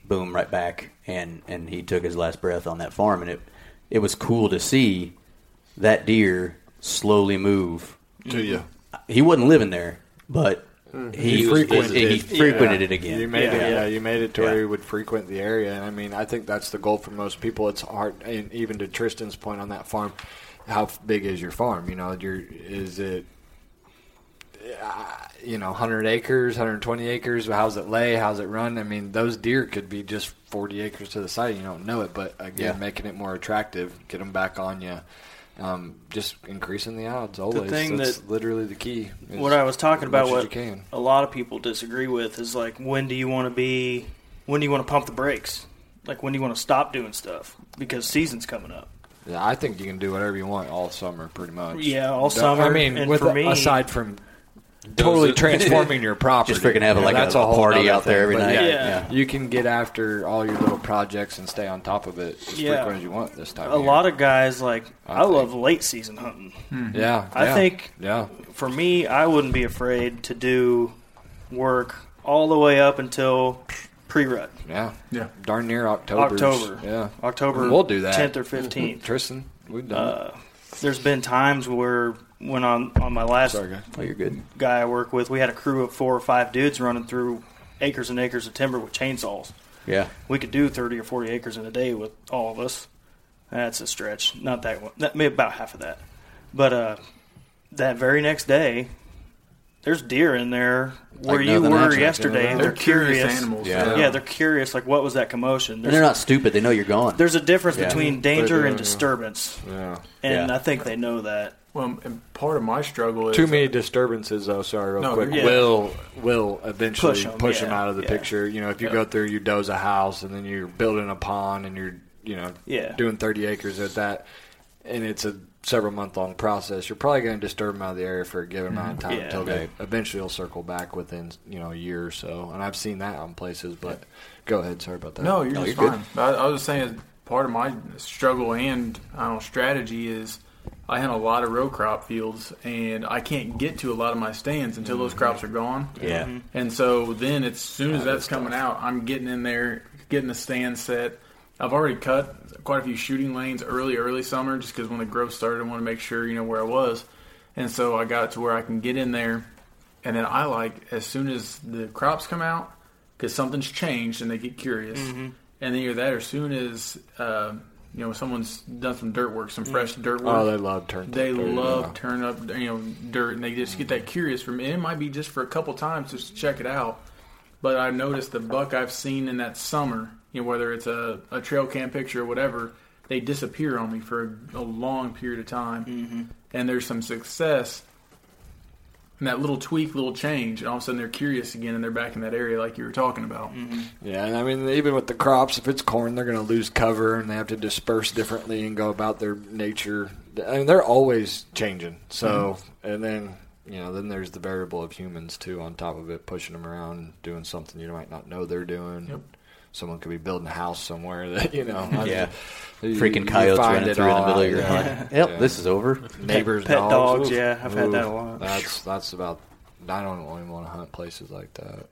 boom, right back, and and he took his last breath on that farm, and it it was cool to see that deer slowly move. to you. He wasn't living there, but he, He was- frequented he it. frequented Yeah. it again. You made Yeah. it, yeah. You made it to where Yeah. he would frequent the area, and I mean, I think that's the goal for most people. It's hard, and even to Tristan's point on that farm, how big is your farm? You know, your is it, uh, you know, 100 acres, 120 acres? How's it lay? How's it run? I mean, those deer could be just 40 acres to the side. You don't know it, but again, Yeah. making it more attractive, get them back on you. Um, just increasing the odds always. thing That's that- literally the key. what I was talking about, what a lot of people disagree with is like, when do you want to be? When do you want to pump the brakes? Like, when do you want to stop doing stuff? Because season's coming up. Yeah, I think you can do whatever you want all summer, pretty much. Yeah, all Don't- summer, I mean, with me- aside from totally it. [laughs] transforming your property. Just freaking have Yeah, like that's a, whole party nother out there thing. every night. Yeah, Yeah. you can get after all your little projects and stay on top of it as Yeah. frequent as you want this time. A lot of guys like I I, love late season hunting. yeah, I yeah, think yeah. for me, I wouldn't be afraid to do work all the way up until pre-rut, Yeah, Yeah. darn near October. October. Yeah, October. We'll do that. 10th or 15th. Tristan, we've done Uh, there's been times where when on on my last Sorry, guys. Oh, you're good. guy I work with, we had a crew of four or five dudes running through acres and acres of timber with chainsaws. Yeah. We could do 30 or 40 acres in a day with all of us. That's a stretch. Not that one. That, maybe about half of that. But uh, that very next day, there's deer in there where Like you were happened. yesterday. They're, They're curious curious. animals. Yeah. Yeah. they're curious. Like, what was that commotion? And they're not stupid. They know you're gone. there's a difference Yeah. between danger and disturbance, Yeah. and Yeah. I think they know that. Well, and part of my struggle is Too many disturbances, though. Sorry, real No, quick. you're. Will will eventually Push push 'em, them, yeah, out of the yeah. picture. You know, if you Yeah. go through, you doze a house, and then you're building a pond, and you're you know Yeah. doing 30 acres at that, and it's a several month long process. You're probably going to disturb them out of the area for a given amount of mm-hmm. time Yeah. until they eventually will circle back within you know a year or so. And I've seen that on places. But go ahead. Sorry about that. No, you're No, just you're fine. I, I was just saying, part of my struggle and I don't know, strategy is I hunt a lot of row crop fields, and I can't get to a lot of my stands until those mm-hmm. crops are gone. yeah. Mm-hmm. And so then, as soon as that's coming out, I'm getting in there, getting the stand set. I've already cut quite a few shooting lanes early, early summer, just because when the growth started, I want to make sure you know where I was. And so I got to where I can get in there, and then I like as soon as the crops come out, because something's changed and they get curious, and then you're that. As soon as uh, you know someone's done some dirt work, some fresh dirt work, Oh, they love turn. they dirt, love yeah. turn up you know dirt and they just get that curious from it might be just for a couple times just to check it out but i noticed the buck i've seen in that summer you know whether it's a, a trail cam picture or whatever they disappear on me for a, a long period of time mm-hmm. and there's some success and that little tweak little change and all of a sudden they're curious again and they're back in that area like you were talking about mm-hmm. Yeah, and I mean, even with the crops, if it's corn, they're going to lose cover and they have to disperse differently and go about their nature. I mean, they're always changing. So, mm-hmm. and then you know, then there's the variable of humans too on top of it, pushing them around, doing something you might not know they're doing. Yep. Someone could be building a house somewhere that you know. Yeah. mean, you- Freaking coyotes running through in the middle of out, your yeah. hunt. [laughs] Yep, Yeah. this is over. neighbors, pet dogs, Oof. yeah, I've had that a Oof. lot. That's that's about. I don't even want to hunt places like that.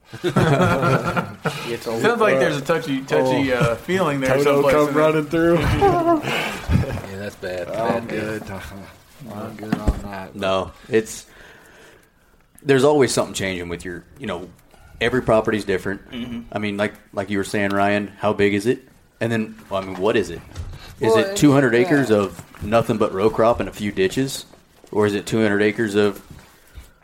It's a, sounds like there's a touchy touchy uh, feeling there someplace in there. through. [laughs] Yeah, that's bad. I'm Bad. good. I'm good on that. No, it's there's always something changing with your. You know, every property's different. Mm-hmm. I mean, like like you were saying, Ryan. How big is it? And then, well, I mean, what is it? Is Well, it 200 yeah. acres of nothing but row crop and a few ditches, or is it 200 acres of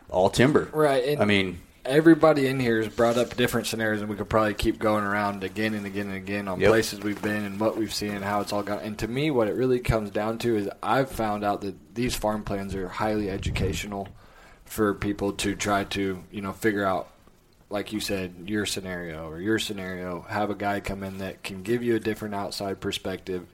all timber? Right. And I mean, everybody in here has brought up different scenarios, and we could probably keep going around again and again and again on Yep. places we've been and what we've seen and how it's all gone. And to me, what it really comes down to is I've found out that these farm plans are highly educational for people to try to, you know, figure out. Like you said, your scenario or your scenario, have a guy come in that can give you a different outside perspective,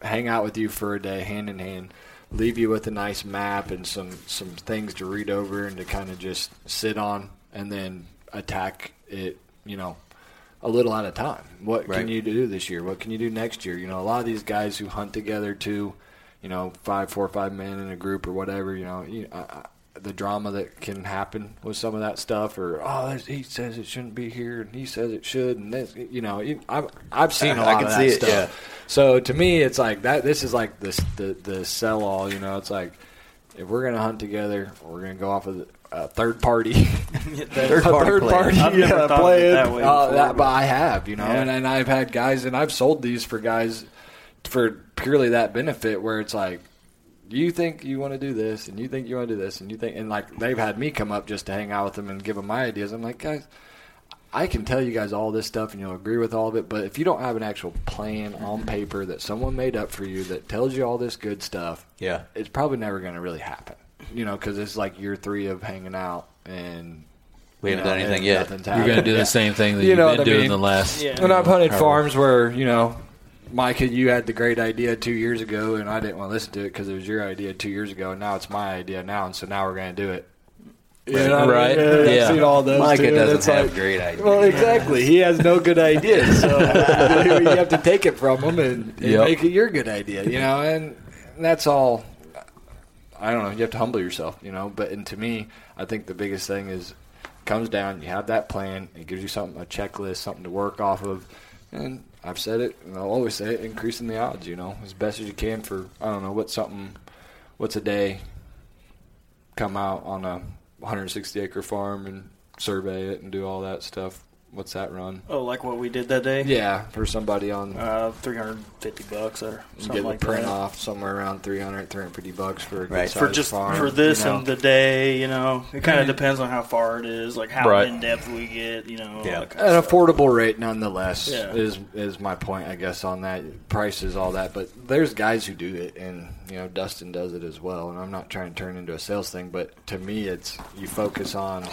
hang out with you for a day, hand in hand, leave you with a nice map and some some things to read over and to kind of just sit on, and then attack it. You know, a little at a time. What Right. can you do this year? What can you do next year? You know, a lot of these guys who hunt together too, you know, five, four, five men in a group or whatever. You know, you, I, the drama that can happen with some of that stuff, or oh, he says it shouldn't be here, and he says it should, and this, you know, I've I've seen a I lot can of that see it, stuff. yeah. So to me, it's like that. This is like this the the sell all. You know, it's like if we're gonna hunt together, we're gonna go off of a third party. [laughs] third a party third plan. party I've never yeah, thought of it that way Uh, before, that- but- but I have, you know, Yeah. and, and I've had guys, and I've sold these for guys for purely that benefit, where it's like, you think you want to do this, and you think you want to do this, and you think, and like they've had me come up just to hang out with them and give them my ideas. I'm like, guys. I can tell you guys all this stuff and you'll agree with all of it, but if you don't have an actual plan on mm-hmm. paper that someone made up for you that tells you all this good stuff, yeah, it's probably never going to really happen. You know, because it's like year three of hanging out and we haven't know, done anything yet. nothing's You're going to happened. do Yeah. the same thing that You you've know been what I doing mean? the last. Yeah. And I've hunted However- farms where you know, Micah, you had the great idea two years ago, and I didn't want to listen to it because it was your idea two years ago, and now it's my idea now, and so now we're going to do it. You know what I Right. mean? I've Yeah. seen all those Micah too, doesn't it's have like, great ideas. Well, exactly. He has no good ideas, so [laughs] you have to take it from him and, and Yep. make it your good idea. You know, and that's all. I don't know. You have to humble yourself, you know. But and to me, I think the biggest thing is comes down. You have that plan. It gives you something, a checklist, something to work off of. And I've said it, and I'll always say it: increasing the odds. You know, as best as you can for I don't know what's something, what's a day. Come out on a 160 acre farm and survey it and do all that stuff. What's that run? Oh, like what we did that day? Yeah, for somebody on Uh, 350 bucks or get something the like print that. off somewhere around 300, 350 bucks for a good Right. For just farm, for this you know. and the day, you know, it kind of depends on how far it is, like how Right. in depth we get, you know. Yeah. all that kind of An stuff. affordable rate, nonetheless, Yeah. is is my point, I guess, on that prices, all that. But there's guys who do it, and you know, Dustin does it as well. And I'm not trying to turn into a sales thing, but to me, it's you focus on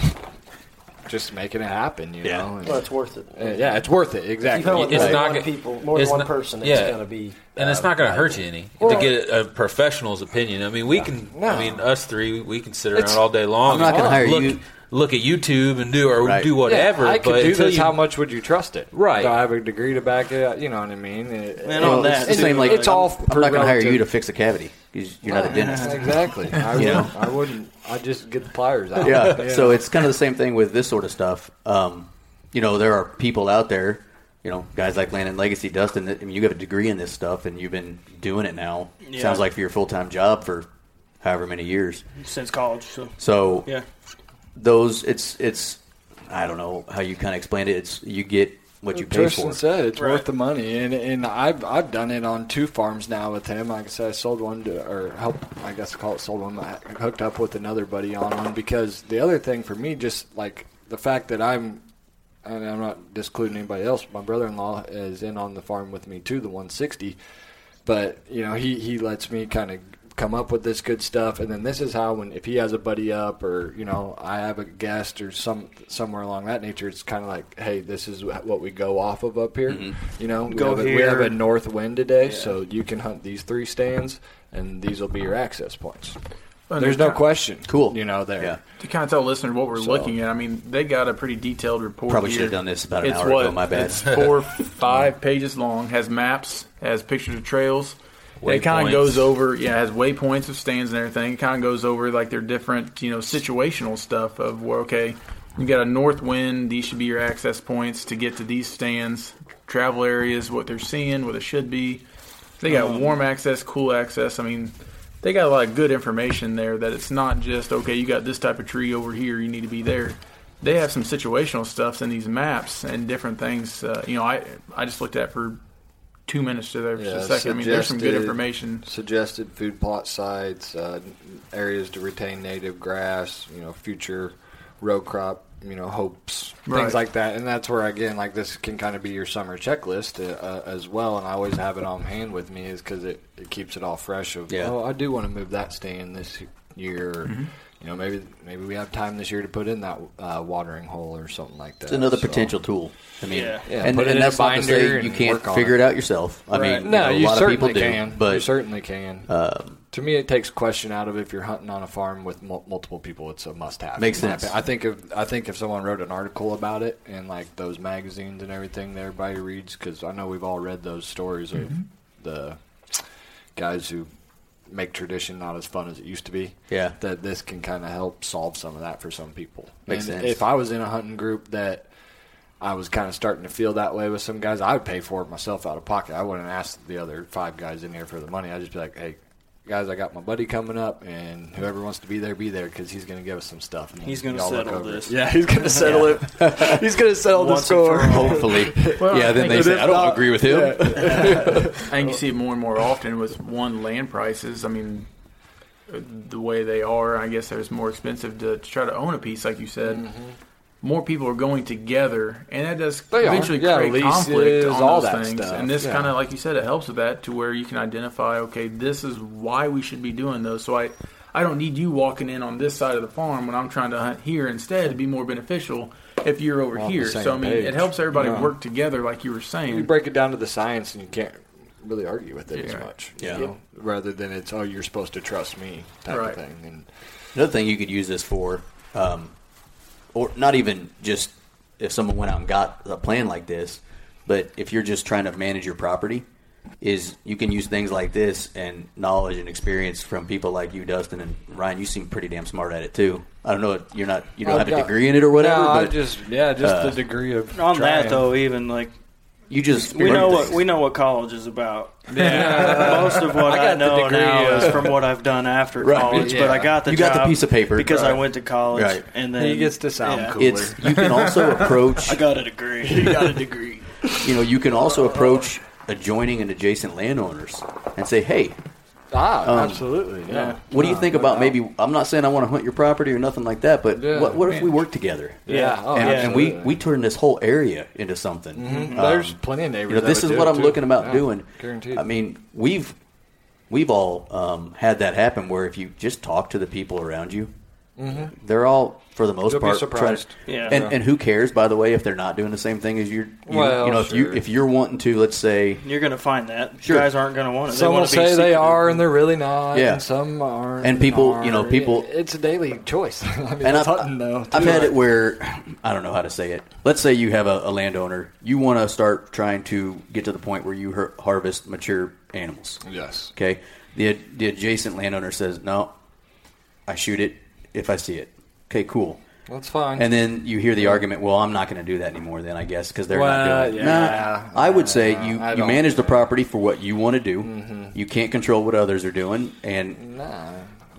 just making it happen. You Yeah. know, and, Well, it's worth it. uh, yeah, it's worth it. Exactly. you know It's more than not one gonna- people, more it's than one not- person, it's yeah. going to be. And it's uh, not going to hurt you any Well- to get a, a professional's opinion. I mean, we can. No. I mean, us three, we can sit around It's- all day long. I'm not and gonna hire look, you- Look at YouTube and do or Right. do whatever. Yeah, I could but do this. you, How much would you trust it? Right. Do I have a degree to back it? up? You know what I mean? It- And it- on that, it's too, same like it's all I'm not going to hire you to fix a cavity because you're not a dentist. Exactly. [laughs] I, You would, know? I wouldn't. I just get the pliers out. yeah. [laughs] So it's kind of the same thing with this sort of stuff. Um, you know, there are people out there, you know, guys like Landon Legacy, Dustin. That, I mean, you have a degree in this stuff, and you've been doing it now. Yeah. Sounds like for your full time job for however many years. since college. So So yeah, those, it's it's, I don't know how you kind of explain it. It's you get what you pay Tristan for. said it's Right. worth the money, and and I've I've done it on two farms now with him. Like I said, I sold one to or helped. I guess call it sold one. I hooked up with another buddy on one because the other thing for me, just like the fact that I'm. And I'm not discluding anybody else. My brother-in-law is in on the farm with me too, the 160. But you know, he he lets me kind of come up with this good stuff, and then this is how when if he has a buddy up or you know I have a guest or some somewhere along that nature, it's kind of like, hey, this is what we go off of up here. Mm-hmm. You know, we Go have, a, we have a north wind today, so you can hunt these three stands, and these will be your access points. Well, There's no question. Cool. you know there. Yeah. To kind of tell listeners what we're So- looking at, I mean, they got a pretty detailed report. Probably here. should have done this about an it's hour what, ago. My bad. It's four, [laughs] five pages long. Has maps. Has pictures of trails. It kind of goes over. Yeah, has waypoints of stands and everything. It kind of goes over like their different, you know, situational stuff of where okay, you got a north wind. These should be your access points to get to these stands. Travel areas, what they're seeing, what it should be. They got Um, warm access, cool access. I mean, they got a lot of good information there that it's not just okay you got this type of tree over here you need to be there they have some situational stuffs in these maps and different things uh, you know i i just looked at for two minutes to there for Yeah, a second i mean there's some good information Suggested food plot sites, uh, areas to retain native grass, you know, future row crop, you know, hopes, Right. things like that. And that's where again, like this can kind of be your summer checklist uh, uh, as well. And I always have it on hand with me, is because it, it keeps it all fresh. Of Yeah. oh, I do want to move that stand this year. Mm-hmm. You know, maybe maybe we have time this year to put in that uh, watering hole or something like that. It's another So- potential tool. I mean, Yeah. Yeah, and, and that's not to binder say you can't figure it. it out yourself. I Right. mean, no, you, you, a lot of certainly people do, can. you certainly can. um, to me, it takes question out of if you're hunting on a farm with mul- multiple people. It's a must-have. Makes sense. I think if I think if someone wrote an article about it in like those magazines and everything that everybody reads, because I know we've all read those stories of the guys who make tradition not as fun as it used to be. Yeah. that this can kind of help solve some of that for some people. Makes and sense. If I was in a hunting group that I was kind of starting to feel that way with some guys. I would pay for it myself out of pocket. I wouldn't ask the other five guys in here for the money. I'd just be like, hey, guys, I got my buddy coming up, and whoever wants to be there, be there because he's going to give us some stuff. And He's gonna settle over it. this. Yeah, he's going [laughs] to settle it. he's going to settle the Once and for score. hopefully, Well, [laughs] yeah. Then they if say, I don't not- agree with him. [laughs] I think you see it more and more often with one land prices. I mean, the way they are, I guess it's more expensive to, to try to own a piece, like you said. Mm-hmm. More people are going together, and that does. They eventually Yeah, create leases, conflict on all those that things. stuff. And this Yeah. kind of, like you said, it helps with that to where you can identify, okay, this is why we should be doing those. So I, I don't need you walking in on this side of the farm when I'm trying to hunt here instead to be more beneficial if you're over On the here. So I mean, page. it helps everybody Yeah. work together, like you were saying. You break it down to the science, and you can't really argue with it as Yeah. much. you Yeah. know, rather than it's oh, you're supposed to trust me type Right. of thing. And Another thing you could use this for um, or not even just if someone went out and got a plan like this, but if you're just trying to manage your property, is you can use things like this and knowledge and experience from people like you, Dustin and Ryan. You seem pretty damn smart at it too. I don't know, you're not you don't I've have a degree in it or whatever, No, I just yeah, just uh, the degree of On that though, even like you just we know what we know what college is about. [laughs] Most of what I I, got the know degree, now uh, is from what I've done after Right, college. yeah. But I got the You got the piece of paper. because I went to college, Right. and then He gets to sound yeah. cool. It's you can also [laughs] approach I got a degree. You got a degree. you know you can also approach adjoining and adjacent landowners and say, hey, Ah, Um, absolutely. Yeah. what do you No, think no about doubt. maybe? I'm not saying I want to hunt your property or nothing like that, but Yeah. what, what if we work together? Yeah. Oh, and, and we, we turn this whole area into something. Mhm. Um, There's plenty of neighbors. you know, that this would is what I'm too. looking about Yeah, doing. Guaranteed. I mean, we've we've all um, had that happen where if you just talk to the people around you, they're all for the most Mm-hmm. You'll part trying- surprised. Yeah. and and who cares by the way if they're not doing the same thing as you're. You, Well, you know, if you sure. if you're wanting to, let's say, You're going to find that Sure. guys aren't going to want it. They some will say they are and they're really not. Yeah. And some aren't. And people, you know, people- It's a daily choice. [laughs] I mean, and I've, hunting though. I've had it where I don't know how to say it. Let's say you have a, a landowner, you want to start trying to get to the point where you har- harvest mature animals. Yes. Okay, the the adjacent landowner says, "No, I shoot it if I see it." Okay, cool. That's fine. And then you hear the argument, "Well, I'm not going to do that anymore." Then I guess because they're Well, not doing it. yeah. Nah, I would say Uh, you I you manage the property for what you want to do. Mm-hmm. You can't control what others are doing, and Nah,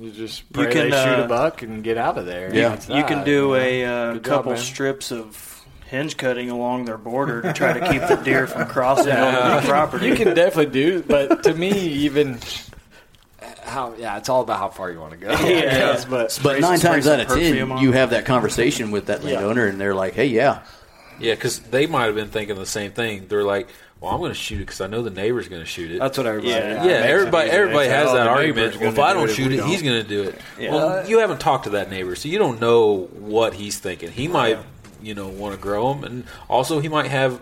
you just You pray can, they shoot uh, a buck and get out of there. Yeah. That's You can do a uh, Good job, couple man. strips of hinge cutting along their border to try to keep the deer from crossing [laughs] over the property. You can definitely do, but to me, even how yeah, it's all about how far you want to go. [laughs] I Yeah. guess, but but Spray- nine times out of ten, you have that conversation with that [laughs] Yeah. landowner, and they're like, "Hey, yeah." Yeah, because they might have been thinking the same thing. They're like, "Well, I'm going to shoot it because I know the neighbor's going to shoot it." that's what everybody. Yeah. yeah, it makes it everybody everybody has "Oh, that argument. Well, if gonna I do don't if shoot it, don't." he's going to do it. Yeah. Well, you haven't talked to that neighbor, so you don't know what he's thinking. He might, you know, want to grow them, and also he might have.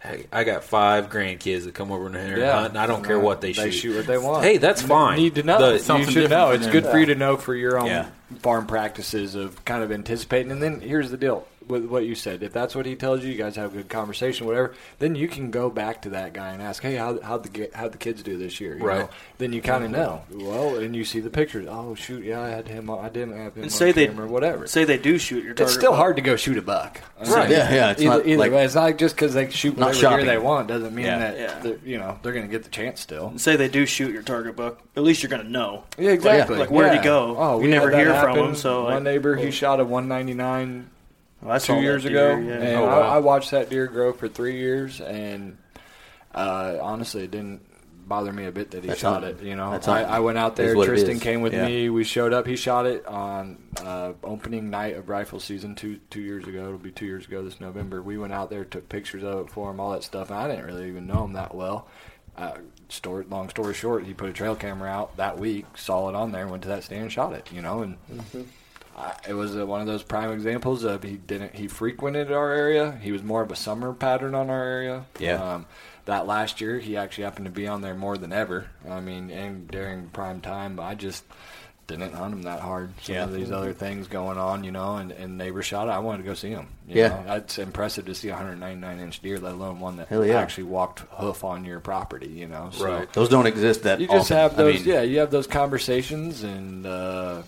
Hey, I got five grandkids that come over here and hunt, and I don't care what they, shoot. They shoot. shoot what they want. Hey, that's fine. Need to know. The- you should know. It's good for you to know for your own Yeah. farm practices of kind of anticipating. And then here's the deal with what you said. If that's what he tells you, you guys have a good conversation, whatever. Then you can go back to that guy and ask, "Hey, how how the how'd the kids do this year?" You Right. know? Then you kind of mm-hmm. know. Well, and you see the pictures. Oh shoot, yeah, I had him. on- I didn't have him And say they camera, whatever. Say they do shoot your target. It's still buck. hard to go shoot a buck. Right. Yeah, yeah. It's either not either like way, it's not just because they shoot whatever they want doesn't mean Yeah. that Yeah. you know they're going to get the chance still. Say they do shoot your target buck. At least you're going to know. Yeah, exactly. Like, where'd he go? Oh, You we never hear from him, so, my like- neighbor, he shot a 199 Well, I two that years deer, ago, yeah. and Oh, wow. I, I watched that deer grow for three years, and uh, honestly, it didn't bother me a bit that he That's shot hunting. it. You know, I. I went out there. Tristan came with Yeah. me. We showed up. He shot it on uh, opening night of rifle season two two years ago. It'll be two years ago this November. We went out there, took pictures of it for him, all that stuff. And I didn't really even know him that well. Uh, story, long story short, he put a trail camera out that week, saw it on there, went to that stand, and shot it. You know, and I, it was uh, one of those prime examples of he didn't he frequented our area. He was more of a summer pattern on our area. Yeah. Um, that last year, he actually happened to be on there more than ever. I mean, and during prime time, I just didn't hunt him that hard. Some Yeah. of these other things going on, you know, and, and neighbor shot it. I wanted to go see him. you Yeah. know. it's impressive to see a 199 inch deer, let alone one that yeah. actually walked hoof on your property. You know, so Right. those don't exist that you just often. have I those mean, yeah you have those conversations and uh,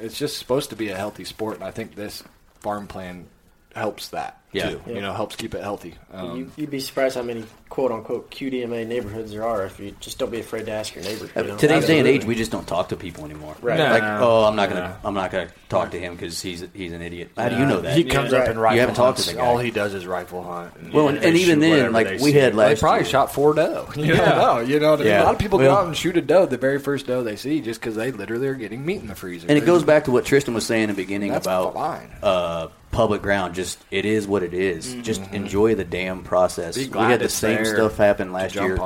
it's just supposed to be a healthy sport and i think this farm plan helps that Yeah. too Yeah. you know helps keep it healthy um, you, you'd be surprised how many quote unquote QDMA neighborhoods there are if you just don't be afraid to ask your neighbor. You know? Today's day and age, we just don't talk to people anymore. Right. No. Like, oh, I'm not gonna, Yeah. I'm not gonna talk to him because he's he's an idiot. How do you know that? he comes up Right. and rifle You haven't talked to hunts. the guy. all he does is rifle hunt and, Well, and- and even then, like, they we see. had they probably year- shot four doe you [laughs] Yeah. know you know what I mean? Yeah. a lot of people Well- go out and shoot a doe the very first doe they see just because they literally are getting meat in the freezer and it goes back to what Tristan was saying in the beginning That's about fine. uh, public ground. Just it is what it is. Just enjoy the damn process. We had the it's same stuff happened last year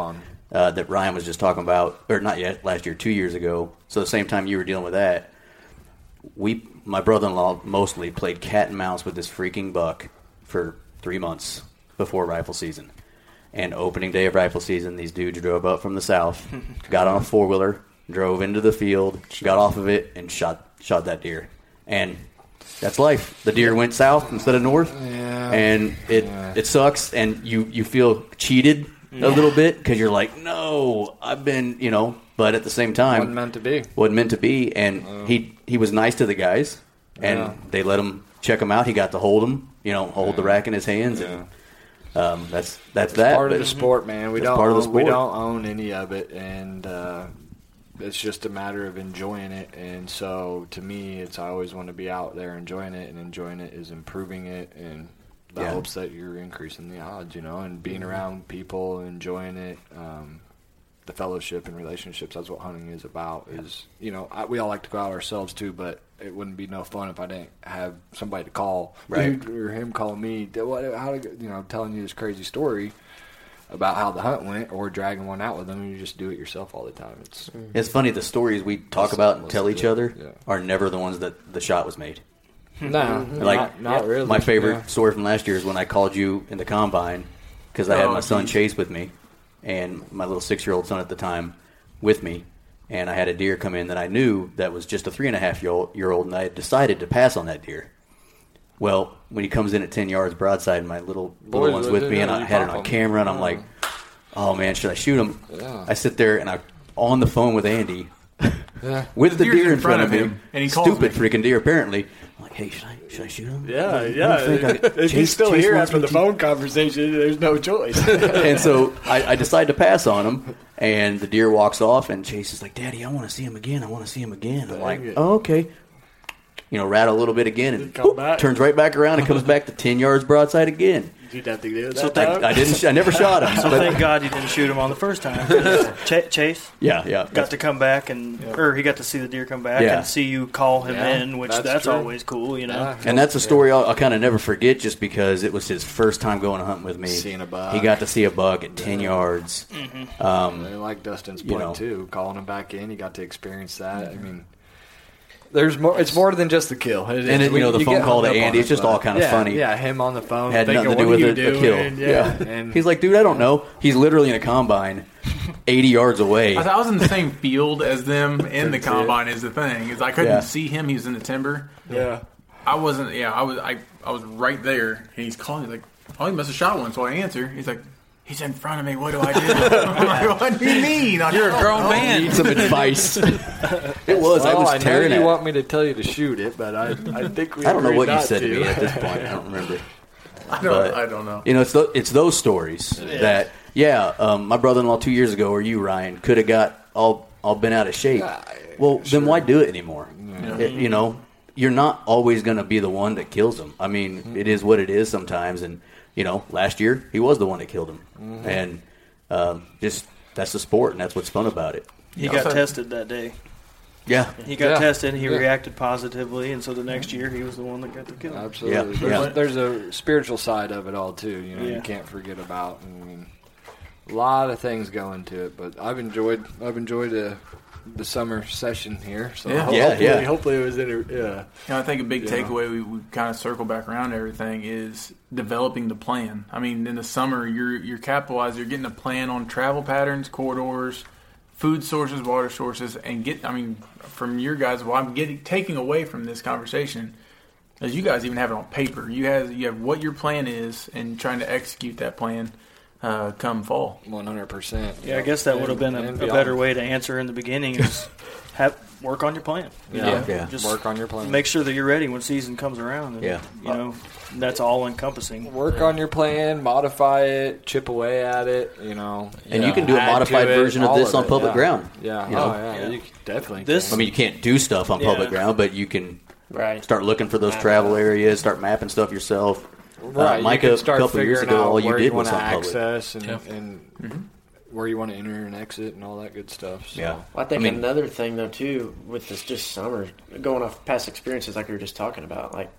uh, that Ryan was just talking about, or not yet last year, two years ago. So the same time you were dealing with that, we, my brother-in-law, mostly played cat and mouse with this freaking buck for three months before rifle season. And opening day of rifle season, these dudes drove up from the south, [laughs] got on a four wheeler, drove into the field, got off of it, and shot shot that deer. And that's life. The deer went south instead of north, Yeah. and it Yeah. it sucks, and you you feel cheated a little bit because you're like, no, I've been, you know, but at the same time, Wasn't meant to be. wasn't meant to be. And he he was nice to the guys, and Yeah. they let him check him out. He got to hold him, you know, hold the rack in his hands, and um, that's that's that. part of the sport, man. We don't part of the own, we don't own any of it, and uh, it's just a matter of enjoying it. And so, to me, it's I always want to be out there enjoying it, and enjoying it is improving it, and the Yeah. hopes that you're increasing the odds, you know, and being around people, enjoying it. Um, the fellowship and relationships. That's what hunting is about. Is you know I, we all like to go out ourselves too, but it wouldn't be no fun if I didn't have somebody to call, Right. [laughs] or him calling me. What? How to? You know, telling you this crazy story about how the hunt went, or dragging one out with them, you just do it yourself all the time. It's mm-hmm. It's funny the stories we talk Let's- about and tell each it. other Yeah. are never the ones that the shot was made. [laughs] no, Like not, not really. My favorite Yeah. story from last year is when I called you in the combine because I had Oh, my son geez. Chase with me and my little six year old son at the time with me, and I had a deer come in that I knew that was just a three and a half year old, year old and I had decided to pass on that deer. Well, when he comes in at ten yards broadside, and my little little Boys one's with with me, and I had it on on 'em. camera, and I'm like, "Oh man, should I shoot him?" Yeah. I sit there and I'm on the phone with Andy Yeah. [laughs] with the, The deer in front of him, him, and he calls stupid me. freaking deer. Apparently, I'm like, "Hey, should I should I shoot him?" Yeah, What do you yeah. think? I- if he's still Chase here after the to- phone conversation, there's no choice. [laughs] [laughs] and so I, I decide to pass on him, and the deer walks off, and Chase is like, "Daddy, I want to see him again. I want to see him again." I'm like, "Oh, okay." You know, rattle a little bit again, and whoop, turns right back around and comes back to ten yards broadside again. You'd have to do that. So I, I didn't. I never shot him. So but- thank God you didn't shoot him on the first time. [laughs] Ch- Chase yeah, yeah. got to come back and, or he got to see the deer come back Yeah. and see you call him Yeah, in, which that's that's, always cool, you know. Yeah. And that's a story I'll, I'll kind of never forget, just because it was his first time going hunting with me. Seeing a buck. He got to see a buck at ten yards. Um, They like Dustin's You point know. too, calling him back in. He got to experience that. I mean, there's more. It's more than just the kill. It And is- it- you know, the phone call to Andy, it's just all kinda yeah, funny. Yeah, him on the phone had thinking, nothing to do with are it, you kill. doing?" Yeah, and He's like, dude, I don't know. He's literally in a combine, [laughs] eighty yards away. I, thought I was in the same field as them in the combine. Is the thing is I couldn't Yeah. see him. He was in the timber. yeah, I wasn't. Yeah, I was. I I was right there, and he's calling. He's like, "Oh, he must have shot one." So I answer. He's like, "He's in front of me. What do I do?" Like, [laughs] "What do you mean? I You're a don't grown know." man. Need some advice. [laughs] it was. I was I know tearing you at. want me to tell you to shoot it, but I, I think we. I don't know agreed what you not said to to me at this point. I don't remember. [laughs] I don't, But- I don't know. You know, it's th- it's those stories that yeah. Um, my brother-in-law two years ago, or you, Ryan, could have got all all been out of shape. Well, then why do it anymore? It- you know, you're not always going to be the one that kills them. I mean, it is what it is sometimes. And you know, last year he was the one that killed him, and um, just that's the sport, and that's what's fun about it. He got Also- tested that day. Yeah, He got Yeah. tested. And He Yeah. reacted positively, and so the next year he was the one that got the kill. Absolutely. Yeah, There's, yeah. there's a spiritual side of it all too. You know, Yeah. you can't forget about. I mean, a lot of things go into it, but I've enjoyed. I've enjoyed the the summer session here. So Yeah. ho- Yeah, hopefully, yeah. hopefully it was inter- yeah. You know, I think a big Yeah. takeaway we, we kind of circle back around everything is developing the plan. I mean, in the summer, you're you're capitalized. You're getting a plan on travel patterns, corridors, food sources, water sources, and get. I mean, from your guys, what I'm getting taking away from this conversation is you guys even have it on paper. You have you have what your plan is and trying to execute that plan uh, come fall. One hundred percent. Yeah, I guess that would have been a, a better way to answer in the beginning is [laughs] have work on your plan. You Yeah. know, Yeah. Just Work on your plan. make sure that you're ready when season comes around. And, Yeah. You know, that's all encompassing. Work on your plan, modify it, chip away at it. You know, And you can do a add to modified it, version of all this on public yeah. ground, Yeah, you know? oh yeah, Yeah. you can definitely. This- I mean, you can't do stuff on public ground, but you can Right. start looking for those travel areas, start mapping stuff yourself. Right, Uh, you Micah, can a start couple years figuring ago, out all you where did you was want to on public. access and, Yeah. and where you want to enter and exit and all that good stuff. So. Yeah. Well, I think I mean- another thing though too with this just summer, going off past experiences like we were just talking about, like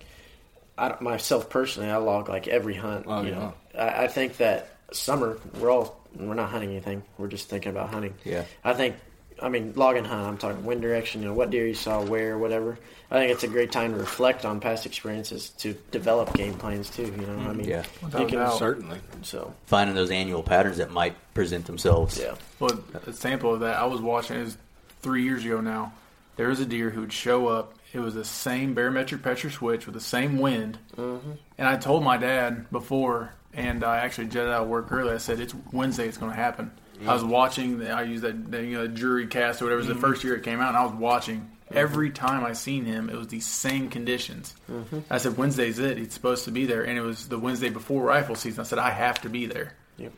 I don't- myself personally, I log like every hunt. Oh, you yeah. know, I, I think that summer we're all we're not hunting anything. We're just thinking about hunting. Yeah. I think. I mean, log and hunt. I'm talking wind direction. You know, what deer you saw, where, whatever. I think it's a great time to reflect on past experiences to develop game plans too. You know, I mean, Yeah. Without you can. Certainly. so Finding those annual patterns that might present themselves. yeah. Well, a sample of that, I was watching it was three years ago now. there was a deer who would show up. It was the same barometric pressure switch with the same wind. Mm-hmm. And I told my dad before, and I actually jetted out of work early. I said, "It's Wednesday. It's going to happen." I was watching. I used that the, you know DeerCast or whatever. It was the mm-hmm. first year it came out, and I was watching. Mm-hmm. Every time I seen him, it was these same conditions. Mm-hmm. I said, "Wednesday's it. He's supposed to be there." And it was the Wednesday before rifle season. I said, "I have to be there." Yep.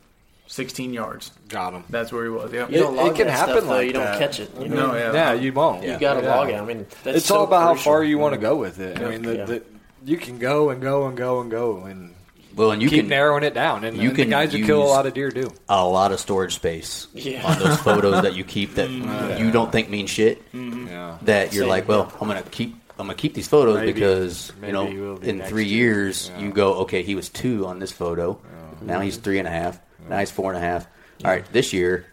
16 yards. Got him. That's where he was. Yep. You don't It- it can happen stuff, though, like you don't catch it. You know? No, yeah. Yeah, you won't. You got to Yeah. log it. I mean, that's it's so all about how far you want to go with it. I mean, the, the, you can go and go and go and go and Well, and you keep can narrowing it down. And, you and can the guys who kill a lot of deer do. a lot of storage space Yeah. on those photos that you [laughs] keep that mm-hmm. you don't think mean shit. Mm-hmm. Yeah. That you're Same, like, well, I'm gonna keep I'm gonna keep these photos Maybe. because you know he will be in three year. years Yeah. you go, okay, he was two on this photo, now he's three and a half, now he's four and a half. All right, this year,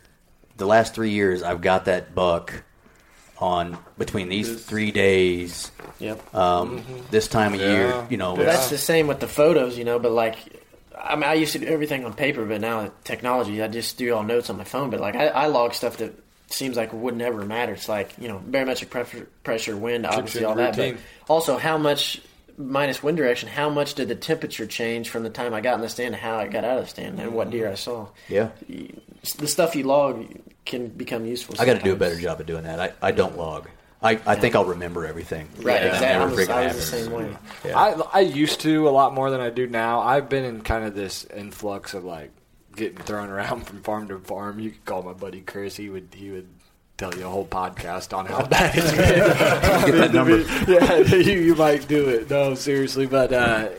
the last three years, I've got that buck on between these three days, Yep. um, this time of year, you know. Well, that's the same with the photos, you know. But like, I mean, I used to do everything on paper, but now with technology, I just do all notes on my phone. But like, I, I log stuff that seems like would never matter. It's like you know, barometric pressure, pressure wind, obviously all that. But also, how much minus wind direction? How much did the temperature change from the time I got in the stand to how I got out of the stand, and what deer I saw? yeah. The stuff you log can become useful. I got to do a better job of doing that. I, I don't log. I, I think I'll remember everything. Right, It exactly. I never was, I was the same way. Yeah. I I used to a lot more than I do now. I've been in kind of this influx of like getting thrown [laughs] around from farm to farm. You could call my buddy Chris. He would he would tell you a whole podcast on how [laughs] bad it's been. Get that number. yeah, [laughs] you, you might do it. No, seriously, but uh,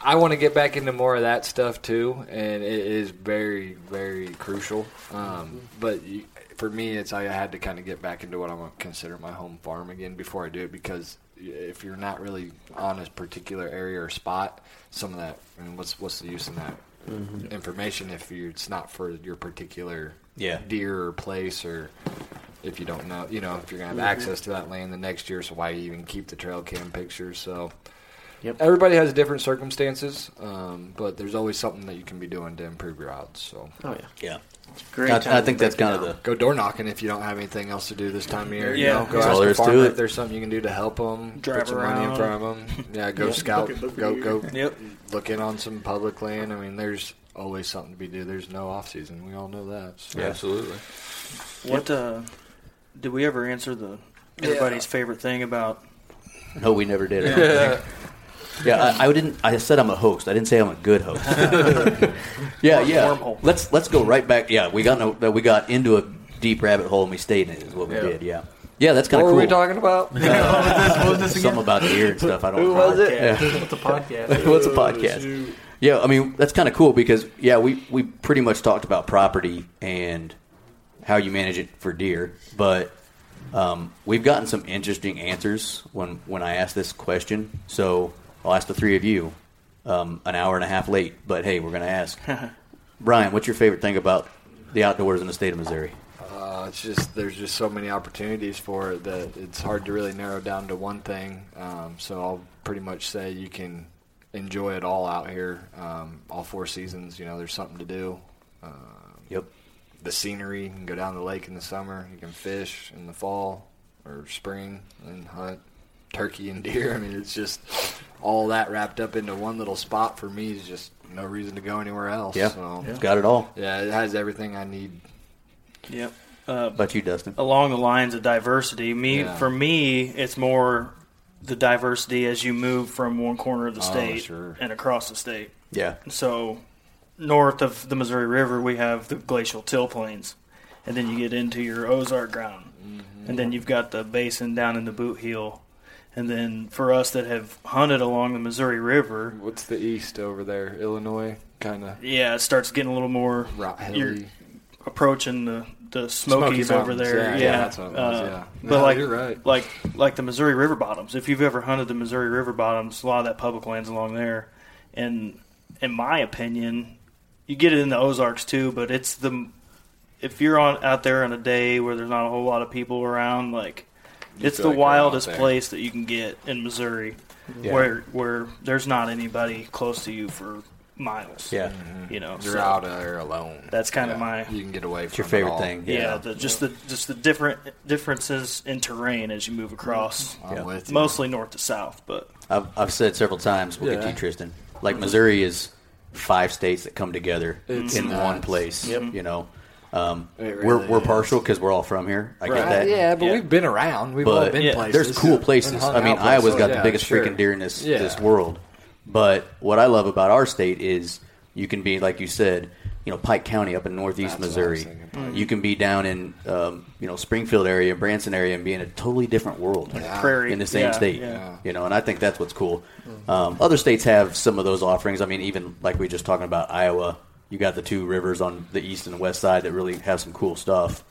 I want to get back into more of that stuff too, and it is very, very crucial. Um, but you, for me, it's I had to kind of get back into what I'm gonna consider my home farm again before I do it because if you're not really on a particular area or spot, some of that, I mean, what's what's the use in that information if you, it's not for your particular Yeah. deer or place or if you don't know, you know, if you're gonna have access to that land the next year, so why even keep the trail cam pictures? So, Yep. everybody has different circumstances, um, but there's always something that you can be doing to improve your odds. So, Oh yeah, Yeah. great. I, I think that's break it kind of the go door knocking if you don't have anything else to do this time of year. Yeah. you know, go That's ask the there is to farmer if there's something you can do to help them. Drive put some money in front of them. Yeah, go scout, go go Yep. look in on some public land. I mean, there's always something to be do. There's no off season. We all know that. So. Absolutely. What uh, did we ever answer the everybody's favorite thing about? No, we never did. I. [laughs] Yeah, I, I didn't. I said I'm a host. I didn't say I'm a good host. [laughs] yeah, yeah. Let's let's go right back. Yeah, we got no, we got into a deep rabbit hole and we stayed in it. Is what we Yeah. did. Yeah, yeah. That's kind What of were cool. we talking about? [laughs] Uh, what was this again? Something about the ear and stuff. I don't. Who know. was it? Yeah. What's a podcast? What's a podcast? Yeah, I mean that's kind of cool because yeah, we we pretty much talked about property and how you manage it for deer, but um, we've gotten some interesting answers when when I asked this question. So I'll ask the three of you, um, an hour and a half late, but hey, we're going to ask [laughs] Brian, what's your favorite thing about the outdoors in the state of Missouri? Uh, it's just there's just so many opportunities for it that it's hard to really narrow down to one thing. Um, so I'll pretty much say you can enjoy it all out here, um, all four seasons. You know, there's something to do. Um, Yep. The scenery. You can go down the lake in the summer. You can fish in the fall or spring and hunt turkey and deer. [laughs] I mean, it's just all that wrapped up into one little spot for me is just no reason to go anywhere else. Yeah, So, it's got it all. yeah, it has everything I need. Yep. Uh, But you, Dustin? along the lines of diversity, me Yeah. for me, it's more the diversity as you move from one corner of the Oh, state sure. and across the state. Yeah. So, north of the Missouri River, we have the glacial till plains, and then you get into your Ozark ground, Mm-hmm. and then you've got the basin down in the Boot Heel, and then for us that have hunted along the Missouri River, What's the east over there? Illinois, kind of yeah, it starts getting a little more rock you're approaching the the Smoky Smokies over there. yeah, Yeah, yeah, that's what it was, Uh, yeah. But No, like you're right. like like the Missouri River bottoms. If you've ever hunted the Missouri River bottoms, a lot of that public lands along there, and in my opinion, you get it in the Ozarks too. But it's the if you're on out there on a day where there's not a whole lot of people around, like it's the like wildest place that you can get in Missouri, Yeah. where where there's not anybody close to you for miles. Yeah. Mm-hmm. you know, You're so out there alone. That's kind of my You can get away from your it favorite all. thing. yeah, the, just the just the different differences in terrain as you move across, I'm Yeah. with you. mostly north to south. But I've, I've said several times, we'll get to you, Tristan. Like Missouri is five states that come together It's in nuts. one place. You know, um, It we're we're is. partial because we're all from here. I get that. Yeah, but Yeah. we've been around. We've all been Yeah, places. There's cool places. I mean, out Iowa's places. got Yeah, the biggest sure. freaking deer in this Yeah. this world. But what I love about our state is you can be like you said, you know, Pike County up in northeast That's what I was Missouri. You can be down in um, you know Springfield area, Branson area, and be in a totally different world prairie in the same yeah, state. yeah. You know, and I think that's what's cool. Um, other states have some of those offerings. I mean, even like we were just talking about Iowa, you got the two rivers on the east and the west side that really have some cool stuff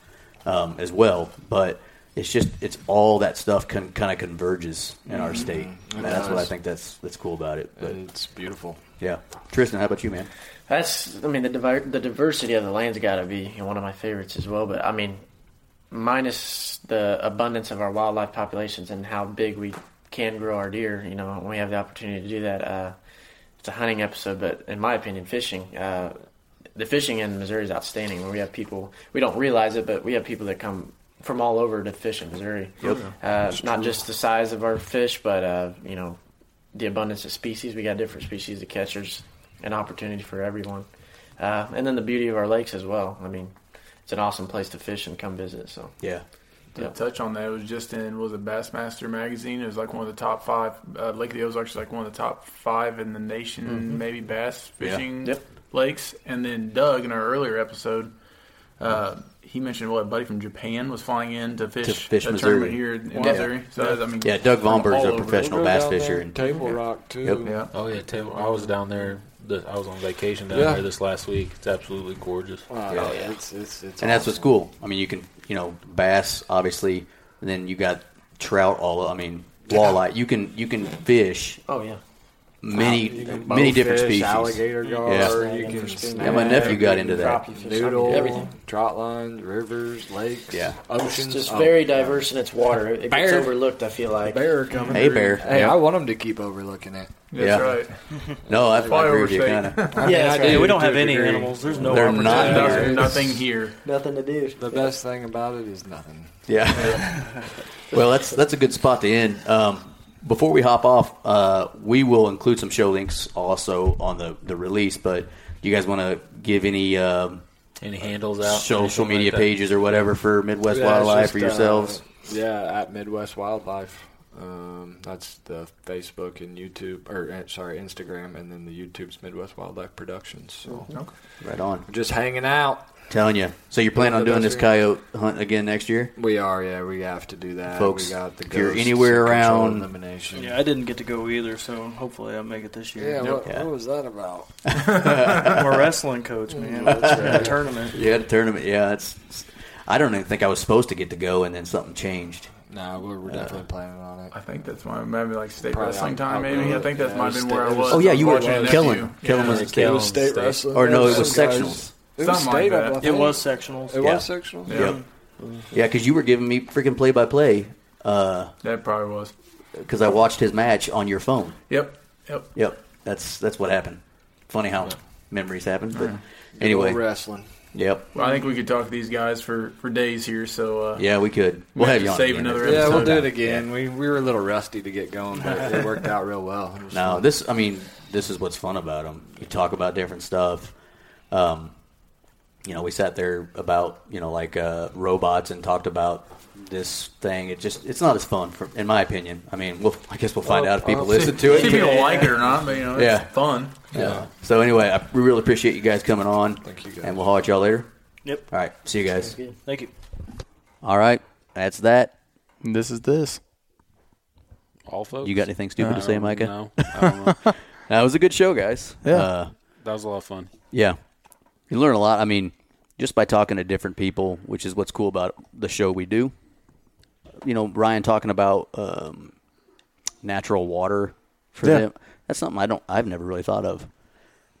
um, as well. But it's just it's all that stuff con- kind of converges in our state, and that's what I think that's that's cool about it. But It's beautiful. yeah, Tristan, how about you, man? That's, I mean, the diver- the diversity of the land's got to be one of my favorites as well. But I mean, minus the abundance of our wildlife populations and how big we can grow our deer, you know, when we have the opportunity to do that. Uh, it's a hunting episode, but in my opinion, fishing. Uh, the fishing in Missouri is outstanding. We have people, we don't realize it, but we have people that come from all over to fish in Missouri. Yep. Uh, not just the size of our fish, but uh, you know, the abundance of species. We got different species of catch. There's an opportunity for everyone, uh, and then the beauty of our lakes as well. I mean, it's an awesome place to fish and come visit. So Yeah, To Yep. touch on that, it was just in was it Bassmaster magazine. It was like one of the top five. Uh, Lake of the Ozarks is like one of the top five in the nation, maybe bass Yeah. fishing Yep. lakes. And then Doug in our earlier episode, uh, he mentioned what a buddy from Japan was flying in to fish, To fish a Missouri. tournament here in Wow. Missouri. So I mean, yeah. Doug from Vonberg's all a professional bass fisher, and Table Rock too. Yep. Yeah. Oh yeah, table. I was down there. The, I was on vacation down Yeah. there this last week. It's absolutely gorgeous. Wow, Yeah. It's, it's, it's and that's what's cool. I mean, you can you know bass obviously, and then you got trout. All I mean, walleye. You can you can fish oh yeah, many You can many different bowfish, species. Alligator gar. Yeah. You can Yeah, snag, Yeah, my nephew got into that. crappie Noodle, everything. trot lines, rivers, lakes, Yeah. oceans. It's just Oh, very diverse in its water. It gets overlooked. I feel like. Bear coming. Hey, through. bear. Hey, Yeah. I want them to keep overlooking it. That's Yeah. right. [laughs] No, I, I Probably agree with you. Kind of. I mean, Yeah, I that's do we don't have any degree. animals. There's no They're not opportunity. here. Nothing, nothing here. Nothing to do. The best thing about it is nothing. Yeah. [laughs] well, that's that's a good spot to end. Um, before we hop off, uh, we will include some show links also on the, the release. But do you guys want to give any um, Any handles out? social media like pages or whatever for Midwest Yeah, Wildlife just, for yourselves? uh, yeah, at Midwest Wildlife. Um, that's the Facebook and YouTube, or uh, sorry, Instagram, and then the YouTube's Midwest Wildlife Productions. So right on. we're just hanging out. Telling you. So you're planning on doing this we- coyote hunt again next year? We are, yeah, we have to do that. Folks, we got the if you're ghosts anywhere and around- elimination. Yeah, I didn't get to go either, so hopefully I'll make it this year. Yeah, what, Yeah. what was that about? [laughs] I'm a wrestling coach, man. Mm. That's right. A tournament. You had a tournament. Yeah, it's. it's- I don't even think I was supposed to get to go, and then something changed. No, we're, we're uh, definitely planning on it. I think that's my maybe like state Probably wrestling out- time. outgrow Maybe I it. think that Yeah, might it have been was where I state- was. Oh yeah, you were watching killing too. killing Yeah. was It killing. was state State. wrestling. Or no, it was some guys- sectionals. It was Something like state up, that. It think. was sectionals. It Yeah. was sectionals. Yeah. Yeah, because you were giving me freaking play by play That probably was. because I watched his match on your phone. Yep. Yep. Yep, that's that's what happened. Funny how memories happen, but Good old anyway, wrestling. yep, Well, I think we could talk to these guys for, for days here. So uh, yeah, we could. We'll Might have you just on save again. another next Yeah, we'll do it again. We we were a little rusty to get going, but it worked out real well. It was [laughs] No, fun. this I mean, this is what's fun about them. You talk about different stuff. Um, you know, we sat there about you know like uh, robots and talked about this thing. It just it's not as fun, for, in my opinion. I mean, we'll, I guess we'll find Well, out if people I'll listen see to if it. people like it or not, but you know, it's Yeah. fun. Yeah. So anyway, I, we really appreciate you guys coming on. Thank you, guys. And we'll holler at y'all later. Yep. All right. See you guys. Thank you. All right. That's that. This is this. All folks. You got anything stupid to say, Micah? No, [laughs] I don't know. That was a good show, guys. Yeah. Uh, that was a lot of fun. yeah. You learn a lot. I mean, just by talking to different people, which is what's cool about the show we do. You know, Ryan talking about um, natural water for Yeah. them. That's something I don't. I've never really thought of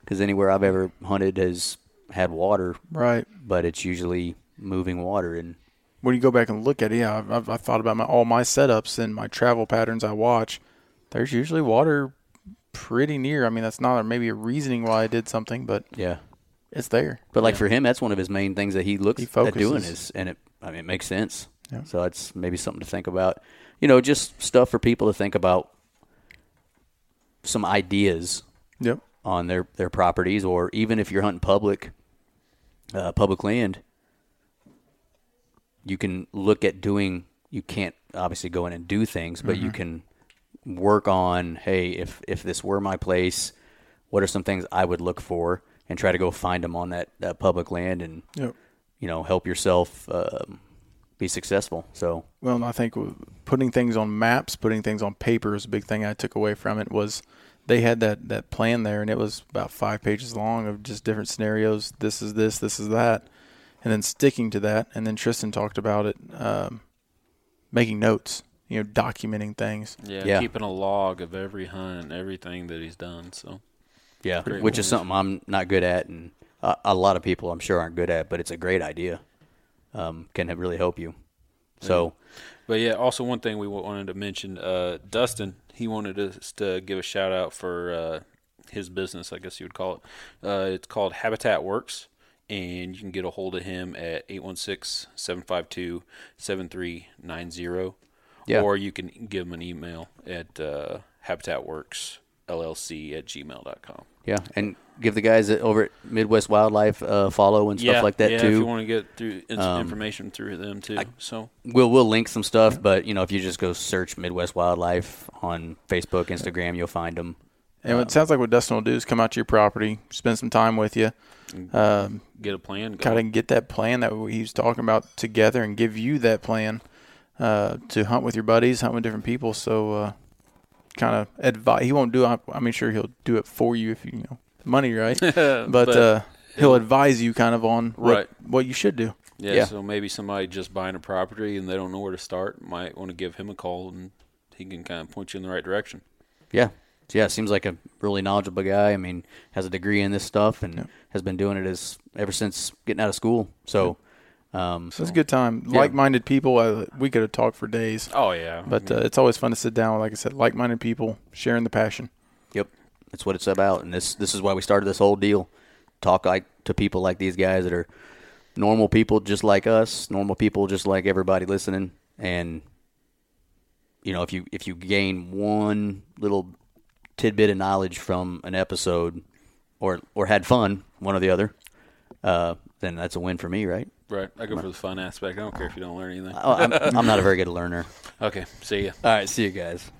because anywhere I've ever hunted has had water, Right. but it's usually moving water and When you go back and look at it, yeah, I've, I've, I've thought about my all my setups and my travel patterns I watch. There's usually water pretty near. I mean, that's not maybe a reasoning why I did something, but Yeah. It's there. But like for him, that's one of his main things that he looks He at doing is, and it, I mean, it makes sense. Yeah. So that's maybe something to think about. You know, just stuff for people to think about. Some ideas Yep. on their their properties, or even if you're hunting public, uh, public land, you can look at doing. You can't obviously go in and do things, but you can work on. Hey, if if this were my place, what are some things I would look for, and try to go find them on that, that public land, and Yep. you know help yourself um, be successful. So Well, I think putting things on maps, putting things on paper is a big thing I took away from it. Was they had that that plan there, and it was about five pages long of just different scenarios. This is this, this is that, and then sticking to that. And then Tristan talked about it, um, making notes, you know, documenting things. Yeah, Yeah. keeping a log of every hunt and everything that he's done. So yeah, Great which is something I'm not good at, and uh, a lot of people I'm sure aren't good at, but it's a great idea. Um, can really help you. So But yeah, also one thing we wanted to mention, uh, Dustin, he wanted us to give a shout out for uh, his business, I guess you would call it. Uh, it's called Habitat Works, and you can get a hold of him at 816 752 7390. Yeah. Or you can give him an email at uh, habitatworksllc at gmail.com. yeah, and give the guys over at Midwest Wildlife uh, follow and stuff yeah, like that yeah, too. if you want to get through in- Um, information through them too. so We'll we'll link some stuff, but you know if you just go search Midwest Wildlife on Facebook, Instagram, you'll find them. And it sounds like what Dustin will do is come out to your property, spend some time with you, um, get a plan. kind of get that plan that he was talking about together, and give you that plan uh, to hunt with your buddies, hunt with different people. So, uh, kind of advise. He won't do. it. I mean, sure he'll do it for you if you, you know money right, [laughs] but, But uh, he'll he'll- advise you kind of on what Right. what you should do. Yeah, Yeah. so maybe somebody just buying a property and they don't know where to start might want to give him a call and he can kind of point you in the right direction. Yeah. Yeah, seems like a really knowledgeable guy. I mean, has a degree in this stuff and has been doing it as ever since getting out of school. So, um, So it's a good time. Yeah. Like-minded people. Uh, we could have talked for days, Oh yeah, but uh, it's always fun to sit down. with, Like I said, like-minded people sharing the passion. Yep, that's what it's about, and this this is why we started this whole deal. Talk like to people like these guys that are normal people, just like us, normal people, just like everybody listening. And you know, if you if you gain one little tidbit of knowledge from an episode, or or had fun, one or the other, uh, then that's a win for me, right? Right. I go for the fun aspect. I don't care if you don't learn anything. Oh, I'm, I'm not a very [laughs] good learner. Okay, see ya. All right, see you guys.